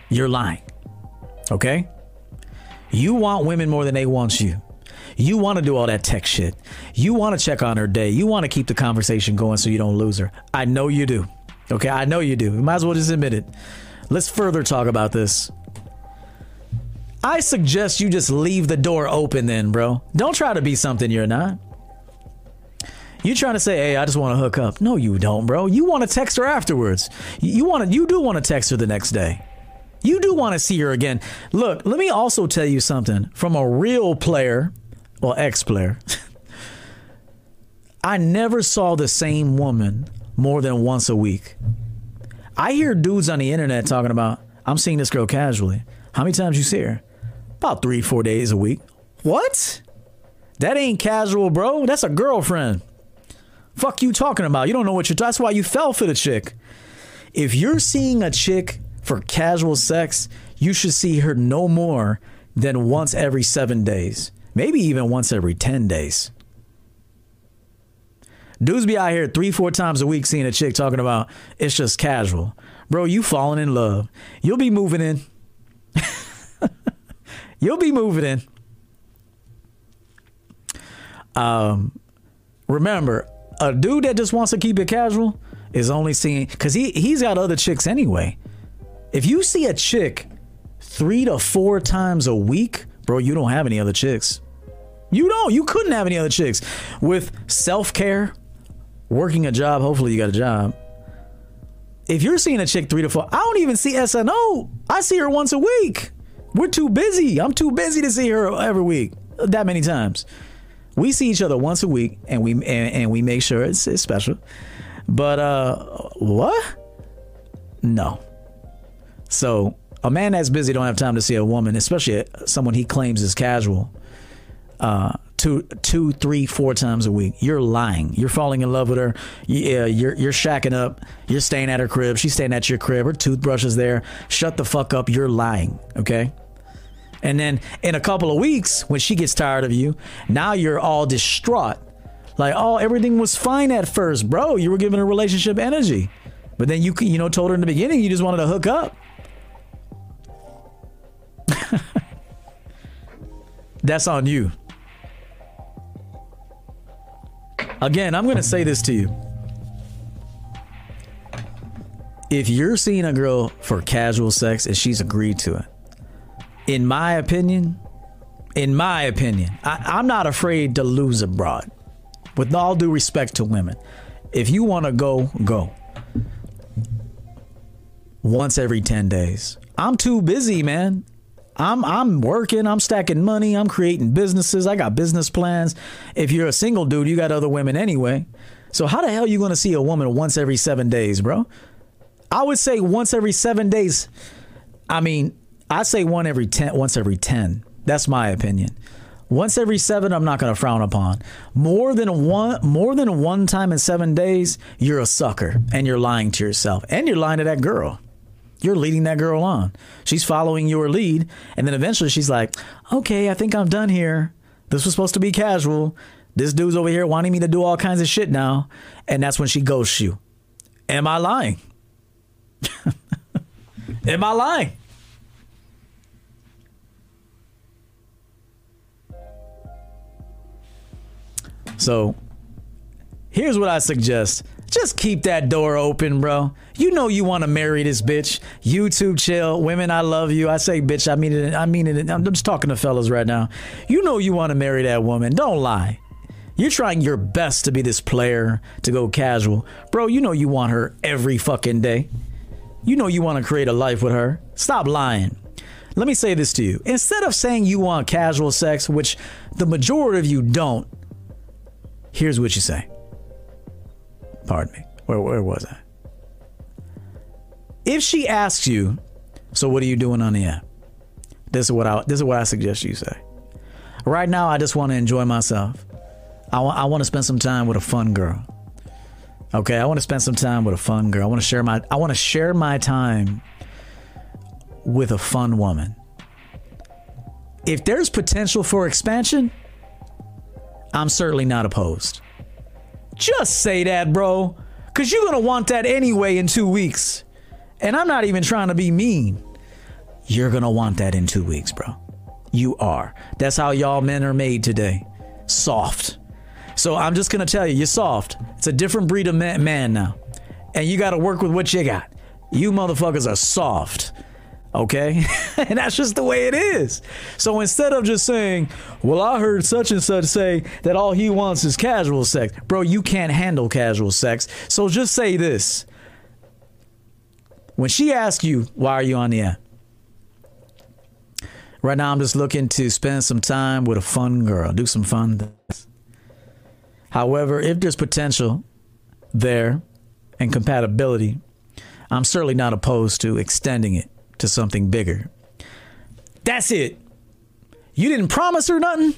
You're lying. Okay? You want women more than they want you. You want to do all that tech shit. You want to check on her day. You want to keep the conversation going so you don't lose her. I know you do. Okay? I know you do. You might as well just admit it. Let's further talk about this. I suggest you just leave the door open then, bro. Don't try to be something you're not. You trying to say, "Hey, I just want to hook up." No, you don't, bro. You want to text her afterwards. You want to you do want to text her the next day. You do want to see her again. Look, let me also tell you something from a real player or ex-player. I never saw the same woman more than once a week. I hear dudes on the internet talking about, I'm seeing this girl casually. How many times you see her? About three, four days a week. What? That ain't casual, bro. That's a girlfriend. Fuck you talking about? You don't know what you're. That's why you fell for the chick. If you're seeing a chick for casual sex, you should see her no more than once every seven days, maybe even once every ten days. Dudes be out here three, four times a week seeing a chick talking about it's just casual. Bro, you falling in love. You'll be moving in. You'll be moving in. Um, remember, a dude that just wants to keep it casual is only seeing because he he's got other chicks anyway. If you see a chick three to four times a week, bro, you don't have any other chicks. You don't. You couldn't have any other chicks with self care, working a job, hopefully you got a job. If you're seeing a chick three to four, I don't even see SNO. I see her once a week. We're too busy. I'm too busy to see her every week that many times. We see each other once a week and we and, and we make sure it's, it's special. But uh what? No. So a man that's busy don't have time to see a woman, especially someone he claims is casual. Uh, two, two, three, four times a week. You're lying. You're falling in love with her. Yeah, you're you're shacking up. You're staying at her crib. She's staying at your crib. Her toothbrush is there. Shut the fuck up. You're lying. Okay. And then in a couple of weeks, when she gets tired of you, now you're all distraught. Like, oh, everything was fine at first, bro. You were giving a relationship energy, but then you you know told her in the beginning you just wanted to hook up. That's on you. Again, I'm going to say this to you. If you're seeing a girl for casual sex and she's agreed to it, in my opinion, in my opinion, I, am not afraid to lose a broad. With all due respect to women, if you want to go, go. Once every 10 days. I'm too busy, man. I'm I'm working, I'm stacking money, I'm creating businesses, I got business plans. If you're a single dude, you got other women anyway. So how the hell are you going to see a woman once every 7 days, bro? I would say once every 7 days. I mean, I say one every 10 once every 10. That's my opinion. Once every 7 I'm not going to frown upon. More than one more than one time in 7 days, you're a sucker and you're lying to yourself and you're lying to that girl. You're leading that girl on. She's following your lead. And then eventually she's like, okay, I think I'm done here. This was supposed to be casual. This dude's over here wanting me to do all kinds of shit now. And that's when she ghosts you. Am I lying? Am I lying? So here's what I suggest just keep that door open, bro. You know you want to marry this bitch. YouTube chill. Women, I love you. I say bitch, I mean it. I mean it. I'm just talking to fellas right now. You know you want to marry that woman. Don't lie. You're trying your best to be this player to go casual. Bro, you know you want her every fucking day. You know you want to create a life with her. Stop lying. Let me say this to you. Instead of saying you want casual sex, which the majority of you don't, here's what you say. Pardon me. Where, where was I? If she asks you, so what are you doing on the app? This is what I this is what I suggest you say. Right now, I just want to enjoy myself. I, I want to spend some time with a fun girl. Okay, I want to spend some time with a fun girl. I want to share my I want to share my time with a fun woman. If there's potential for expansion, I'm certainly not opposed. Just say that, bro, cuz you're going to want that anyway in 2 weeks. And I'm not even trying to be mean. You're going to want that in 2 weeks, bro. You are. That's how y'all men are made today. Soft. So I'm just gonna tell you, you're soft. It's a different breed of man now, and you got to work with what you got. You motherfuckers are soft. Okay? and that's just the way it is. So instead of just saying, well, I heard such and such say that all he wants is casual sex, bro, you can't handle casual sex. So just say this. When she asks you, why are you on the app? Right now, I'm just looking to spend some time with a fun girl, do some fun things. However, if there's potential there and compatibility, I'm certainly not opposed to extending it to something bigger. That's it. You didn't promise her nothing.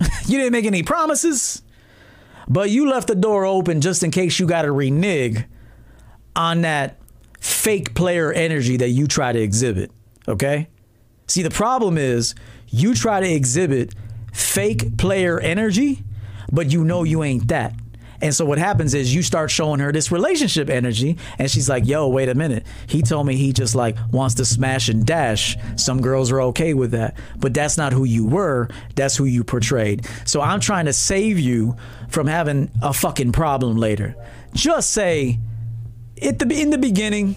you didn't make any promises, but you left the door open just in case you got to renege on that fake player energy that you try to exhibit. Okay? See, the problem is you try to exhibit fake player energy but you know you ain't that. And so what happens is you start showing her this relationship energy, and she's like, "Yo, wait a minute. He told me he just like wants to smash and dash. Some girls are okay with that, but that's not who you were. That's who you portrayed. So I'm trying to save you from having a fucking problem later. Just say, at the in the beginning,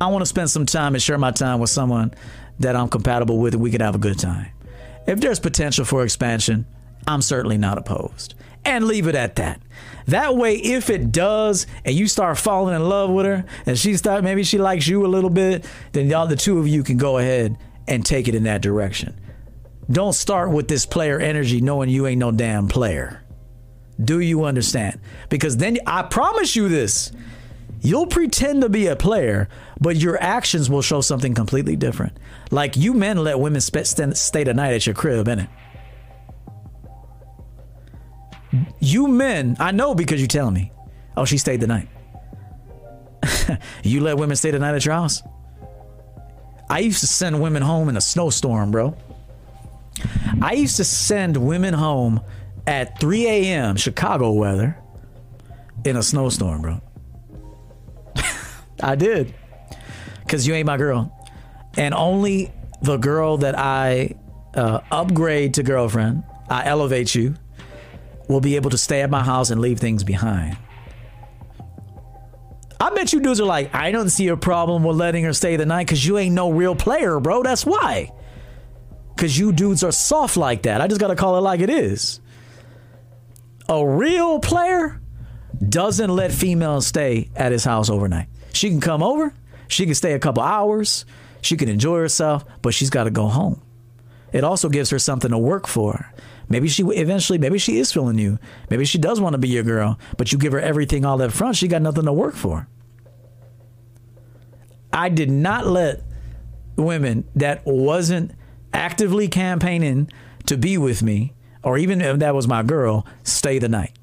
I want to spend some time and share my time with someone that I'm compatible with, and we can have a good time. If there's potential for expansion, I'm certainly not opposed. And leave it at that. That way, if it does, and you start falling in love with her, and she start maybe she likes you a little bit, then y'all the two of you can go ahead and take it in that direction. Don't start with this player energy knowing you ain't no damn player. Do you understand? Because then I promise you this. You'll pretend to be a player, but your actions will show something completely different. Like you men let women stay the night at your crib, innit? You men, I know because you're telling me. Oh, she stayed the night. you let women stay the night at your house? I used to send women home in a snowstorm, bro. I used to send women home at 3 a.m. Chicago weather in a snowstorm, bro. I did. Because you ain't my girl. And only the girl that I uh, upgrade to girlfriend, I elevate you, will be able to stay at my house and leave things behind. I bet you dudes are like, I don't see a problem with letting her stay the night because you ain't no real player, bro. That's why. Because you dudes are soft like that. I just got to call it like it is. A real player doesn't let females stay at his house overnight. She can come over, she can stay a couple hours, she can enjoy herself, but she's got to go home. It also gives her something to work for. Maybe she eventually, maybe she is feeling you. Maybe she does want to be your girl, but you give her everything all up front. She got nothing to work for. I did not let women that wasn't actively campaigning to be with me, or even if that was my girl, stay the night.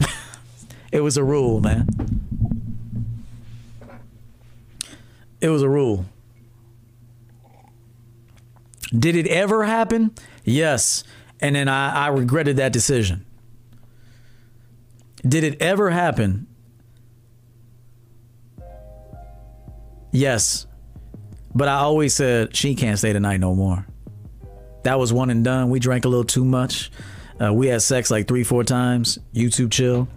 it was a rule, man. It was a rule. Did it ever happen? Yes and then I, I regretted that decision. Did it ever happen? Yes. But I always said she can't stay tonight no more. That was one and done. We drank a little too much. Uh, we had sex like three, four times. YouTube chill.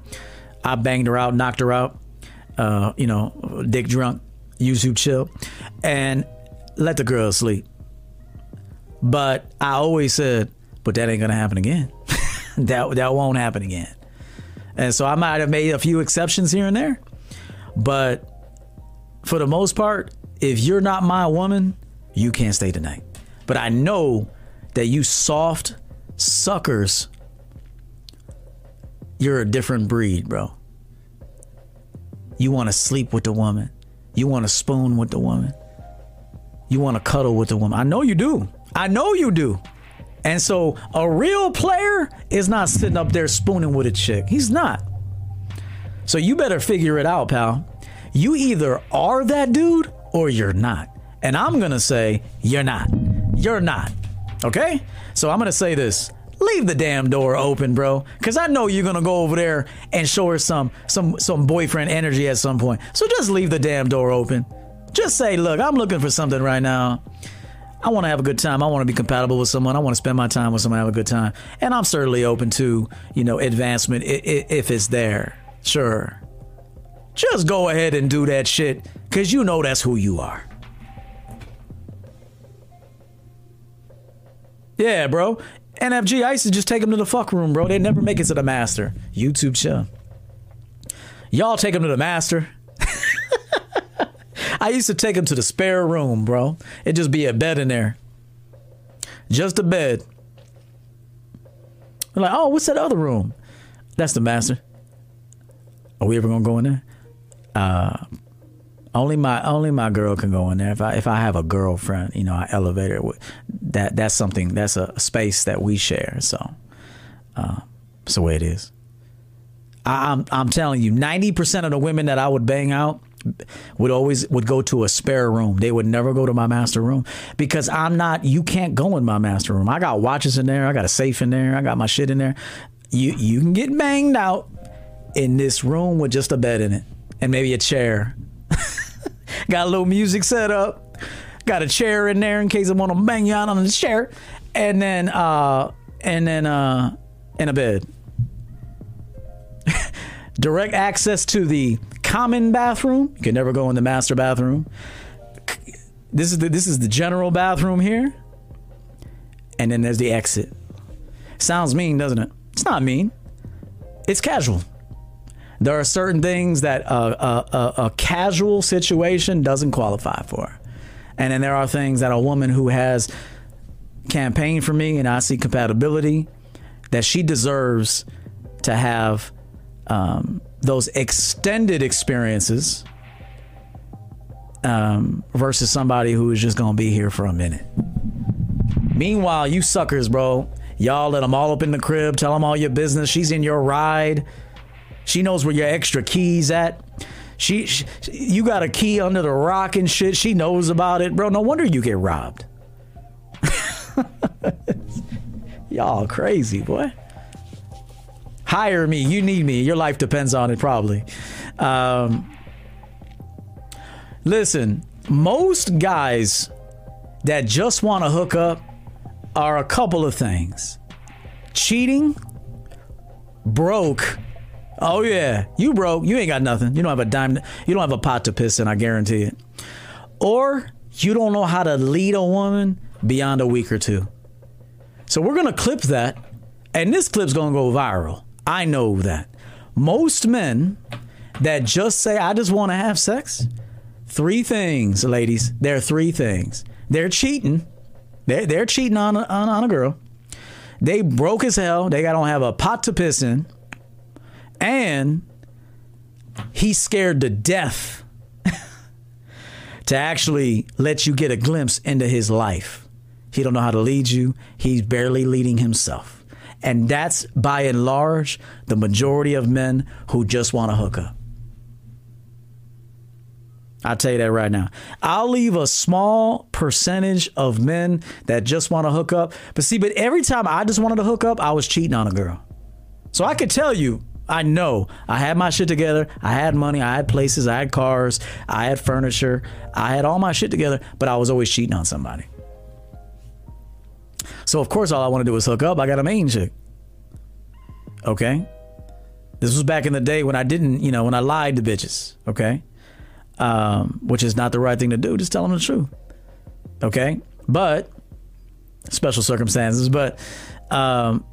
I banged her out, knocked her out. Uh, you know, dick drunk. YouTube chill, and let the girl sleep. But I always said but that ain't gonna happen again. that that won't happen again. And so I might have made a few exceptions here and there, but for the most part, if you're not my woman, you can't stay tonight. But I know that you soft suckers, you're a different breed, bro. You want to sleep with the woman. You want to spoon with the woman. You want to cuddle with the woman. I know you do. I know you do. And so a real player is not sitting up there spooning with a chick. He's not. So you better figure it out, pal. You either are that dude or you're not. And I'm going to say, you're not. You're not. Okay? So I'm going to say this. Leave the damn door open, bro. Cause I know you're gonna go over there and show her some some some boyfriend energy at some point. So just leave the damn door open. Just say, look, I'm looking for something right now. I want to have a good time. I want to be compatible with someone. I want to spend my time with someone, have a good time. And I'm certainly open to, you know, advancement if it's there. Sure. Just go ahead and do that shit because you know that's who you are. Yeah, bro. NFG, I used just take them to the fuck room, bro. They never make it to the master. YouTube show. Y'all take them to the master. I used to take him to the spare room, bro. It'd just be a bed in there. Just a bed. I'm like, oh, what's that other room? That's the master. Are we ever gonna go in there? Uh, only my only my girl can go in there. If I if I have a girlfriend, you know, I elevate her. That that's something. That's a space that we share. So, uh, the way it is. I, I'm I'm telling you, ninety percent of the women that I would bang out would always would go to a spare room. They would never go to my master room because I'm not. You can't go in my master room. I got watches in there. I got a safe in there. I got my shit in there. You you can get banged out in this room with just a bed in it and maybe a chair Got a little music set up. Got a chair in there in case I want to bang you out on the chair. And then uh and then uh in a bed. Direct access to the common bathroom. You can never go in the master bathroom. This is the this is the general bathroom here. And then there's the exit. Sounds mean, doesn't it? It's not mean. It's casual. There are certain things that a, a, a, casual situation doesn't qualify for. And then there are things that a woman who has campaigned for me and I see compatibility that she deserves to have um, those extended experiences um, versus somebody who is just to be here for a minute. Meanwhile, you suckers, bro, y'all let them all up in the crib, tell them all your business. She's in your ride. She knows where your extra keys at. She, she, you got a key under the rock and shit. She knows about it, bro. No wonder you get robbed. Y'all crazy, boy. Hire me. You need me. Your life depends on it, probably. Um, listen, most guys that just want to hook up are a couple of things cheating, broke, Oh yeah, you broke. You ain't got nothing. You don't have a dime. You don't have a pot to piss in. I guarantee it. Or you don't know how to lead a woman beyond a week or two. So we're gonna clip that, and this clip's gonna go viral. I know that. Most men that just say, "I just want to have sex," three things, ladies. There are three things. They're cheating. They're, they're cheating on a, on, on a girl. They broke as hell. They don't have a pot to piss in and he's scared to death to actually let you get a glimpse into his life. He don't know how to lead you. He's barely leading himself. And that's by and large the majority of men who just want to hook up. I'll tell you that right now. I'll leave a small percentage of men that just want to hook up. But see, but every time I just wanted to hook up, I was cheating on a girl. So I could tell you I know I had my shit together. I had money. I had places. I had cars. I had furniture. I had all my shit together, but I was always cheating on somebody. So, of course, all I want to do is hook up. I got a main chick. Okay. This was back in the day when I didn't, you know, when I lied to bitches. Okay. Um, which is not the right thing to do. Just tell them the truth. Okay. But special circumstances. But um,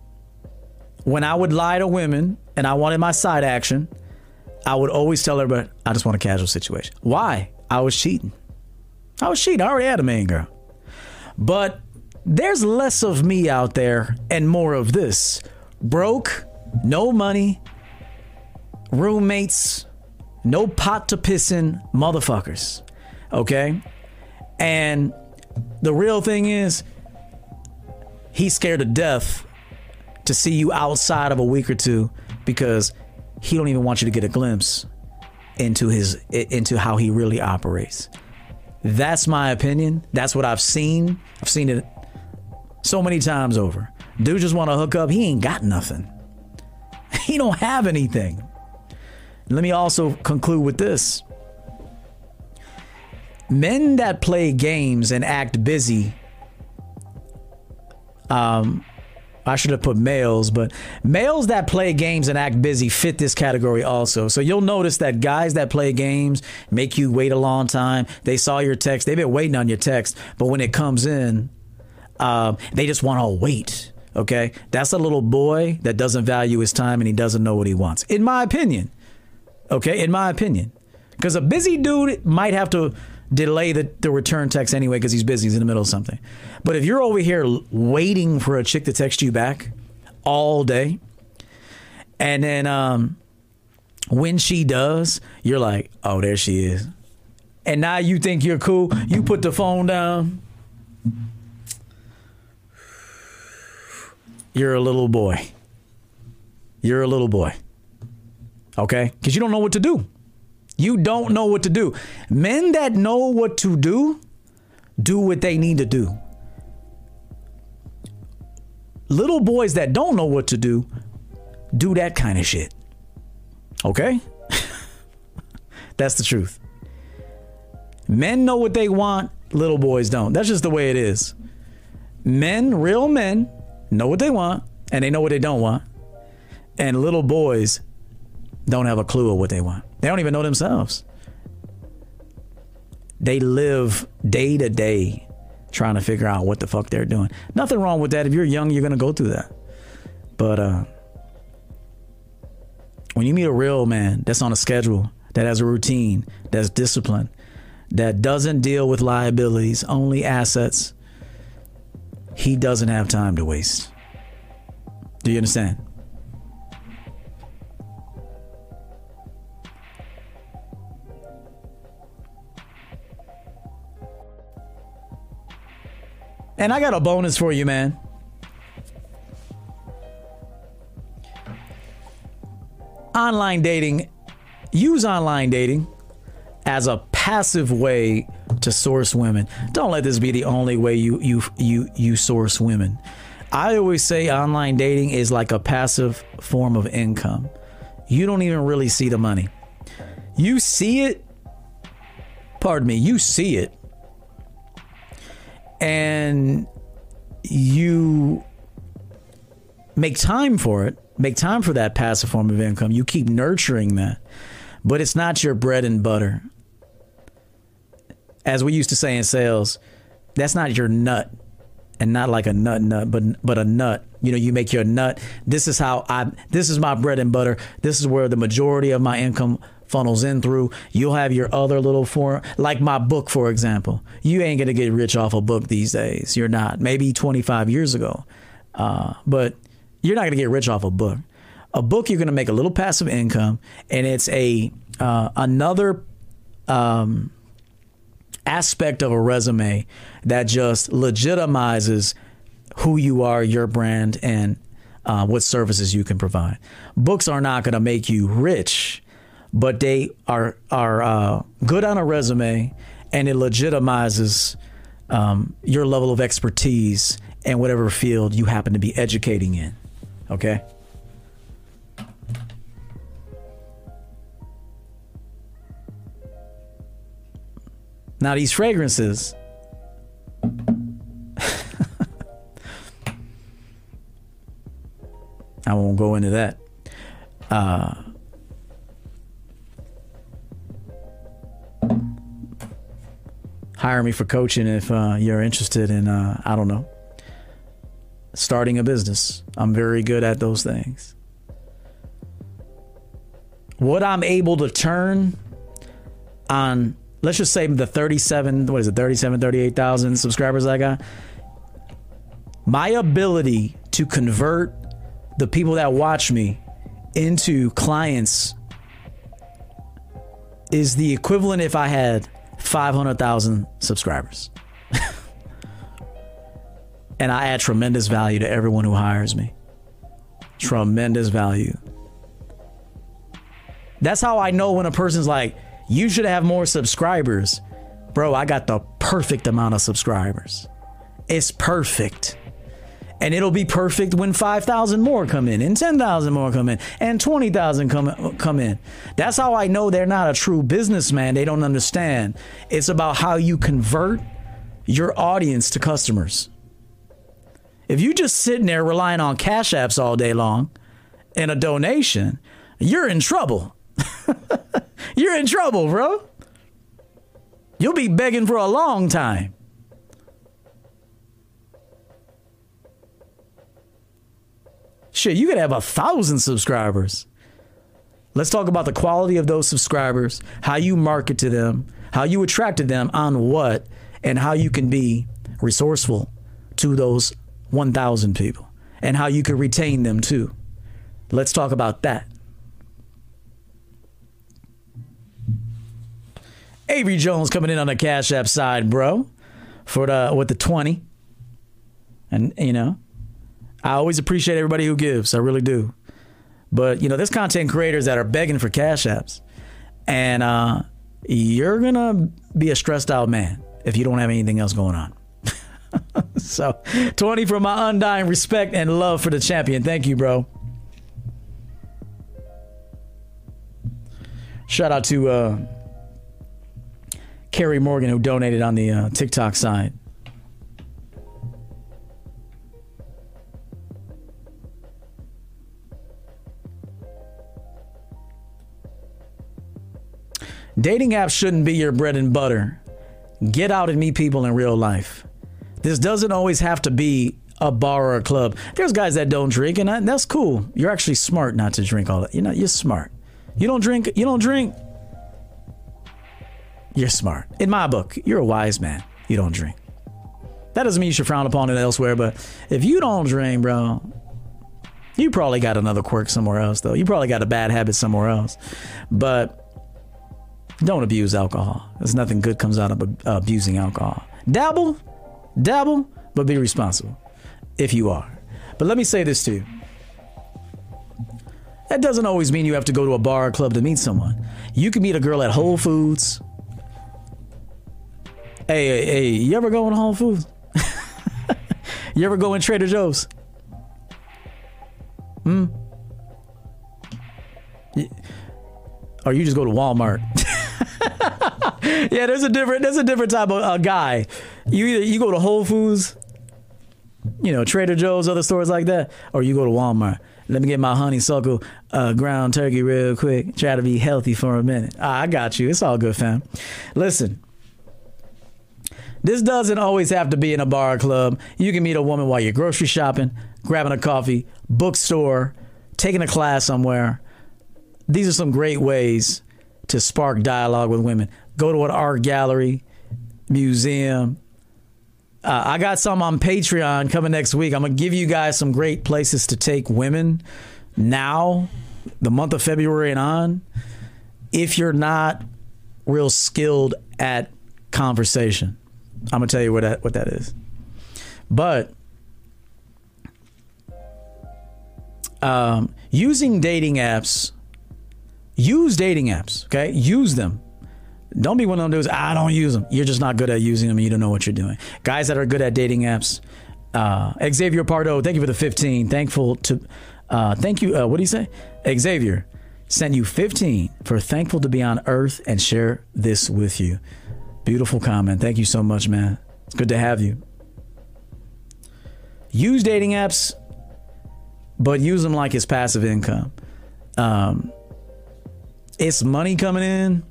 when I would lie to women and I wanted my side action, I would always tell her, but I just want a casual situation. Why? I was cheating. I was cheating. I already had a main girl. But there's less of me out there and more of this. Broke, no money, roommates, no pot to piss in motherfuckers. Okay? And the real thing is, he's scared to death to see you outside of a week or two because he don't even want you to get a glimpse into his into how he really operates. That's my opinion. That's what I've seen. I've seen it so many times over. Dude just want to hook up. He ain't got nothing. He don't have anything. Let me also conclude with this. Men that play games and act busy um I should have put males, but males that play games and act busy fit this category also. So you'll notice that guys that play games make you wait a long time. They saw your text, they've been waiting on your text, but when it comes in, uh, they just want to wait. Okay, that's a little boy that doesn't value his time and he doesn't know what he wants, in my opinion. Okay, in my opinion, because a busy dude might have to delay the, the return text anyway because he's busy. He's in the middle of something. But if you're over here waiting for a chick to text you back all day, and then um, when she does, you're like, oh, there she is. And now you think you're cool. You put the phone down. You're a little boy. You're a little boy. Okay? Because you don't know what to do. You don't know what to do. Men that know what to do, do what they need to do. Little boys that don't know what to do, do that kind of shit. Okay? That's the truth. Men know what they want, little boys don't. That's just the way it is. Men, real men, know what they want and they know what they don't want. And little boys don't have a clue of what they want. They don't even know themselves. They live day to day trying to figure out what the fuck they're doing. Nothing wrong with that. If you're young, you're going to go through that. But uh, when you meet a real man that's on a schedule, that has a routine, that's disciplined, that doesn't deal with liabilities, only assets, he doesn't have time to waste. Do you understand? And I got a bonus for you, man. Online dating, use online dating as a passive way to source women. Don't let this be the only way you you you you source women. I always say online dating is like a passive form of income. You don't even really see the money. You see it, pardon me, you see it and you make time for it, make time for that passive form of income. You keep nurturing that, but it's not your bread and butter. As we used to say in sales, that's not your nut and not like a nut nut but but a nut you know you make your nut this is how i this is my bread and butter this is where the majority of my income funnels in through. You'll have your other little form, like my book, for example. You ain't gonna get rich off a book these days. You're not. Maybe 25 years ago, uh, but you're not gonna get rich off a book. A book, you're gonna make a little passive income, and it's a uh, another. Um, aspect of a resume that just legitimizes who you are, your brand, and uh, what services you can provide. Books are not going to make you rich, but they are are uh, good on a resume, and it legitimizes um, your level of expertise in whatever field you happen to be educating in. Okay. Now these fragrances. I won't go into that. Uh, hire me for coaching if uh, you're interested in uh, I don't know starting a business. I'm very good at those things. What I'm able to turn on, let's just say the 37, what is it, 37, 38,000 subscribers I got. My ability to convert the people that watch me into clients is the equivalent if I had 500,000 subscribers. and I add tremendous value to everyone who hires me. Tremendous value. That's how I know when a person's like, you should have more subscribers. Bro, I got the perfect amount of subscribers. It's perfect. And it'll be perfect when 5,000 more come in and 10,000 more come in and 20,000 come come in. That's how I know they're not a true businessman. They don't understand. It's about how you convert your audience to customers. If you just sitting there relying on cash apps all day long and a donation, you're in trouble. you're in trouble, bro. You'll be begging for a long time. Shit, you could have a thousand subscribers. Let's talk about the quality of those subscribers, how you market to them, how you attracted them on what, and how you can be resourceful to those 1,000 people and how you can retain them too. Let's talk about that. Avery Jones coming in on the Cash App side, bro, for the with the 20. And you know, I always appreciate everybody who gives. I really do. But you know, there's content creators that are begging for cash apps, and uh, you're gonna be a stressed out man if you don't have anything else going on. so, 20 for my undying respect and love for the champion. Thank you, bro. Shout out to uh, Carrie Morgan who donated on the uh, TikTok side. Dating apps shouldn't be your bread and butter. Get out and meet people in real life. This doesn't always have to be a bar or a club. There's guys that don't drink, and that's cool. You're actually smart not to drink all that. You know, you're smart. You don't drink. You don't drink. You're smart. In my book, you're a wise man. You don't drink. That doesn't mean you should frown upon it elsewhere, but if you don't drink, bro, you probably got another quirk somewhere else, though. You probably got a bad habit somewhere else. But don't abuse alcohol. There's nothing good comes out of uh, abusing alcohol. Dabble, dabble, but be responsible if you are. But let me say this to you. That doesn't always mean you have to go to a bar or club to meet someone. You can meet a girl at Whole Foods. Hey, hey, you ever go in Whole Foods? you ever go in Trader Joe's? Hmm? Or you just go to Walmart? yeah, there's a different there's a different type of uh, guy. You either you go to Whole Foods, you know Trader Joe's, other stores like that, or you go to Walmart. Let me get my honeysuckle uh, ground turkey real quick. Try to be healthy for a minute. Ah, I got you. It's all good, fam. Listen. This doesn't always have to be in a bar or club. You can meet a woman while you're grocery shopping, grabbing a coffee, bookstore, taking a class somewhere. These are some great ways to spark dialogue with women. Go to an art gallery, museum. Uh, I got some on Patreon coming next week. I'm gonna give you guys some great places to take women now, the month of February and on. If you're not real skilled at conversation, I'm gonna tell you what that what that is. But um, using dating apps Use dating apps, okay? Use them. Don't be one of them dudes, I don't use them. You're just not good at using them. You don't know what you're doing. Guys that are good at dating apps, uh, Xavier Pardo, thank you for the 15. Thankful to, uh, thank you. Uh, what do you say? Xavier sent you 15 for thankful to be on earth and share this with you. Beautiful comment. Thank you so much, man. It's good to have you. Use dating apps, but use them like it's passive income. Um, it's money coming in,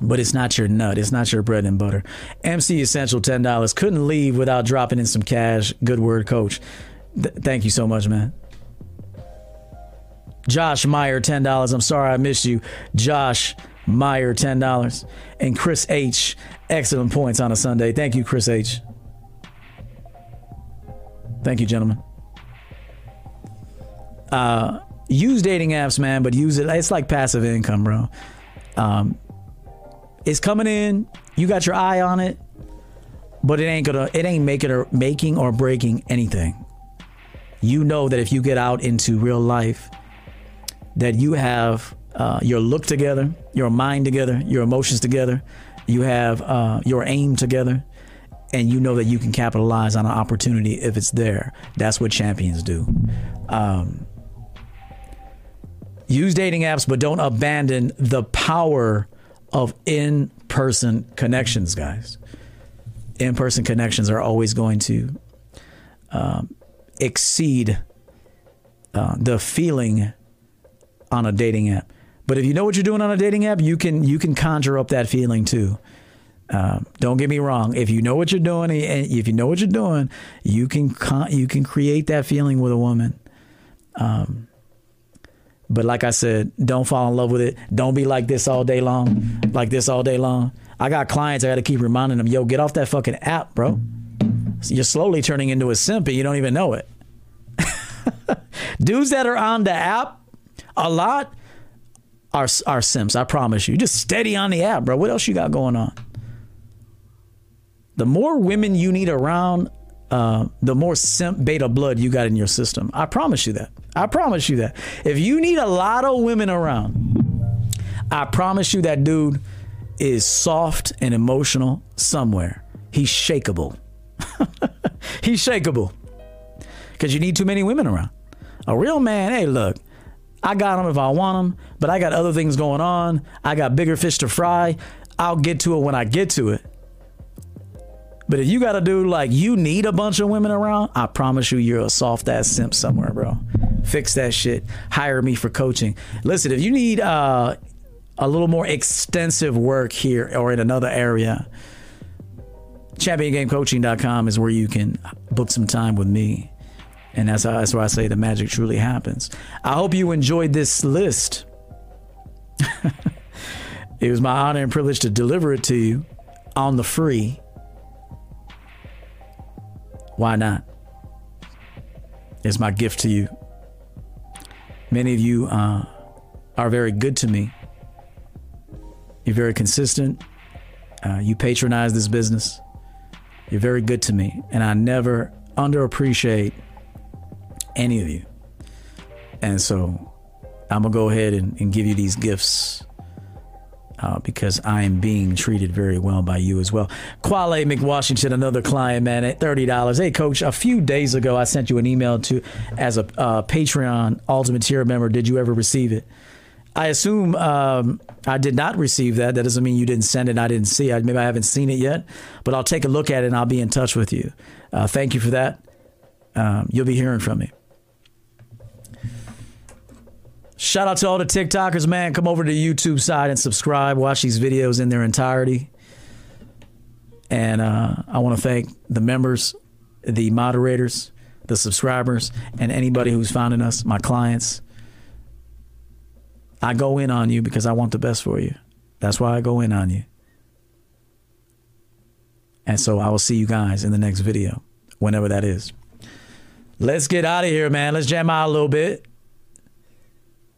but it's not your nut. It's not your bread and butter. MC Essential $10. Couldn't leave without dropping in some cash. Good word, coach. Th- thank you so much, man. Josh Meyer, $10. I'm sorry I missed you. Josh Meyer, $10. And Chris H, excellent points on a Sunday. Thank you, Chris H. Thank you, gentlemen. Uh, use dating apps, man, but use it. It's like passive income, bro. Um, it's coming in. You got your eye on it, but it ain't gonna. It ain't making or making or breaking anything. You know that if you get out into real life, that you have uh, your look together, your mind together, your emotions together, you have uh, your aim together, and you know that you can capitalize on an opportunity if it's there. That's what champions do. Um, use dating apps, but don't abandon the power of in person connections, guys. In person connections are always going to um, exceed uh, the feeling on a dating app. But if you know what you're doing on a dating app, you can you can conjure up that feeling too. Um, don't get me wrong. If you know what you're doing, and if you know what you're doing, you can con- you can create that feeling with a woman. Um, but like I said, don't fall in love with it. Don't be like this all day long, like this all day long. I got clients I got to keep reminding them, yo, get off that fucking app, bro. You're slowly turning into a simp and you don't even know it. Dudes that are on the app a lot are are simps. I promise you. Just steady on the app, bro. What else you got going on? The more women you need around, uh, the more simp beta blood you got in your system. I promise you that. I promise you that. If you need a lot of women around, I promise you that dude is soft and emotional somewhere. He's shakable. He's shakable. Because you need too many women around. A real man, hey, look, I got them if I want them, but I got other things going on. I got bigger fish to fry. I'll get to it when I get to it. But if you got to do like you need a bunch of women around, I promise you, you're a soft ass simp somewhere, bro. Fix that shit. Hire me for coaching. Listen, if you need uh, a little more extensive work here or in another area, championgamecoaching.com is where you can book some time with me. And that's, that's why I say the magic truly happens. I hope you enjoyed this list. it was my honor and privilege to deliver it to you on the free. Why not? It's my gift to you. Many of you uh, are very good to me. You're very consistent. Uh, you patronize this business. You're very good to me. And I never underappreciate any of you. And so I'm going to go ahead and, and, give you these gifts uh, because I am being treated very well by you as well. Quale McWashington, another client, man, at $30. Hey, coach, a few days ago, I sent you an email to as a uh, Patreon Ultimate Tier member. Did you ever receive it? I assume um, I did not receive that. That doesn't mean you didn't send it. I didn't see it. Maybe I haven't seen it yet, but I'll take a look at it and I'll be in touch with you. Uh, thank you for that. Um, you'll be hearing from me. Shout out to all the TikTokers, man. Come over to the YouTube side and subscribe. Watch these videos in their entirety. And uh, I want to thank the members, the moderators, the subscribers, and anybody who's founding us, my clients. I go in on you because I want the best for you. That's why I go in on you. And so I will see you guys in the next video, whenever that is. Let's get out of here, man. Let's jam out a little bit.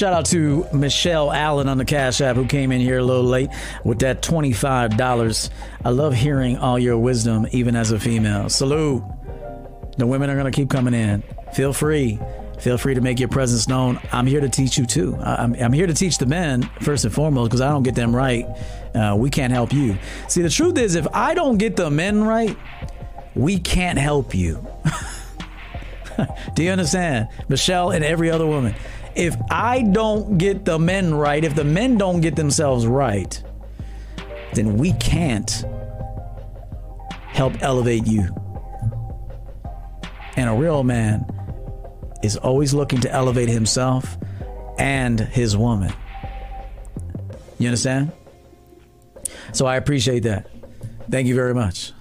Shout out to Michelle Allen on the Cash App who came in here a little late with that $25. I love hearing all your wisdom, even as a female. Salute. The women are going to keep coming in. Feel free. Feel free to make your presence known. I'm here to teach you too. I'm, I'm here to teach the men first and foremost because I don't get them right. Uh, we can't help you. See, the truth is, if I don't get the men right, we can't help you. Do you understand? Michelle and every other woman. If I don't get the men right, if the men don't get themselves right, then we can't help elevate you. And a real man is always looking to elevate himself and his woman. You understand? So I appreciate that. Thank you very much.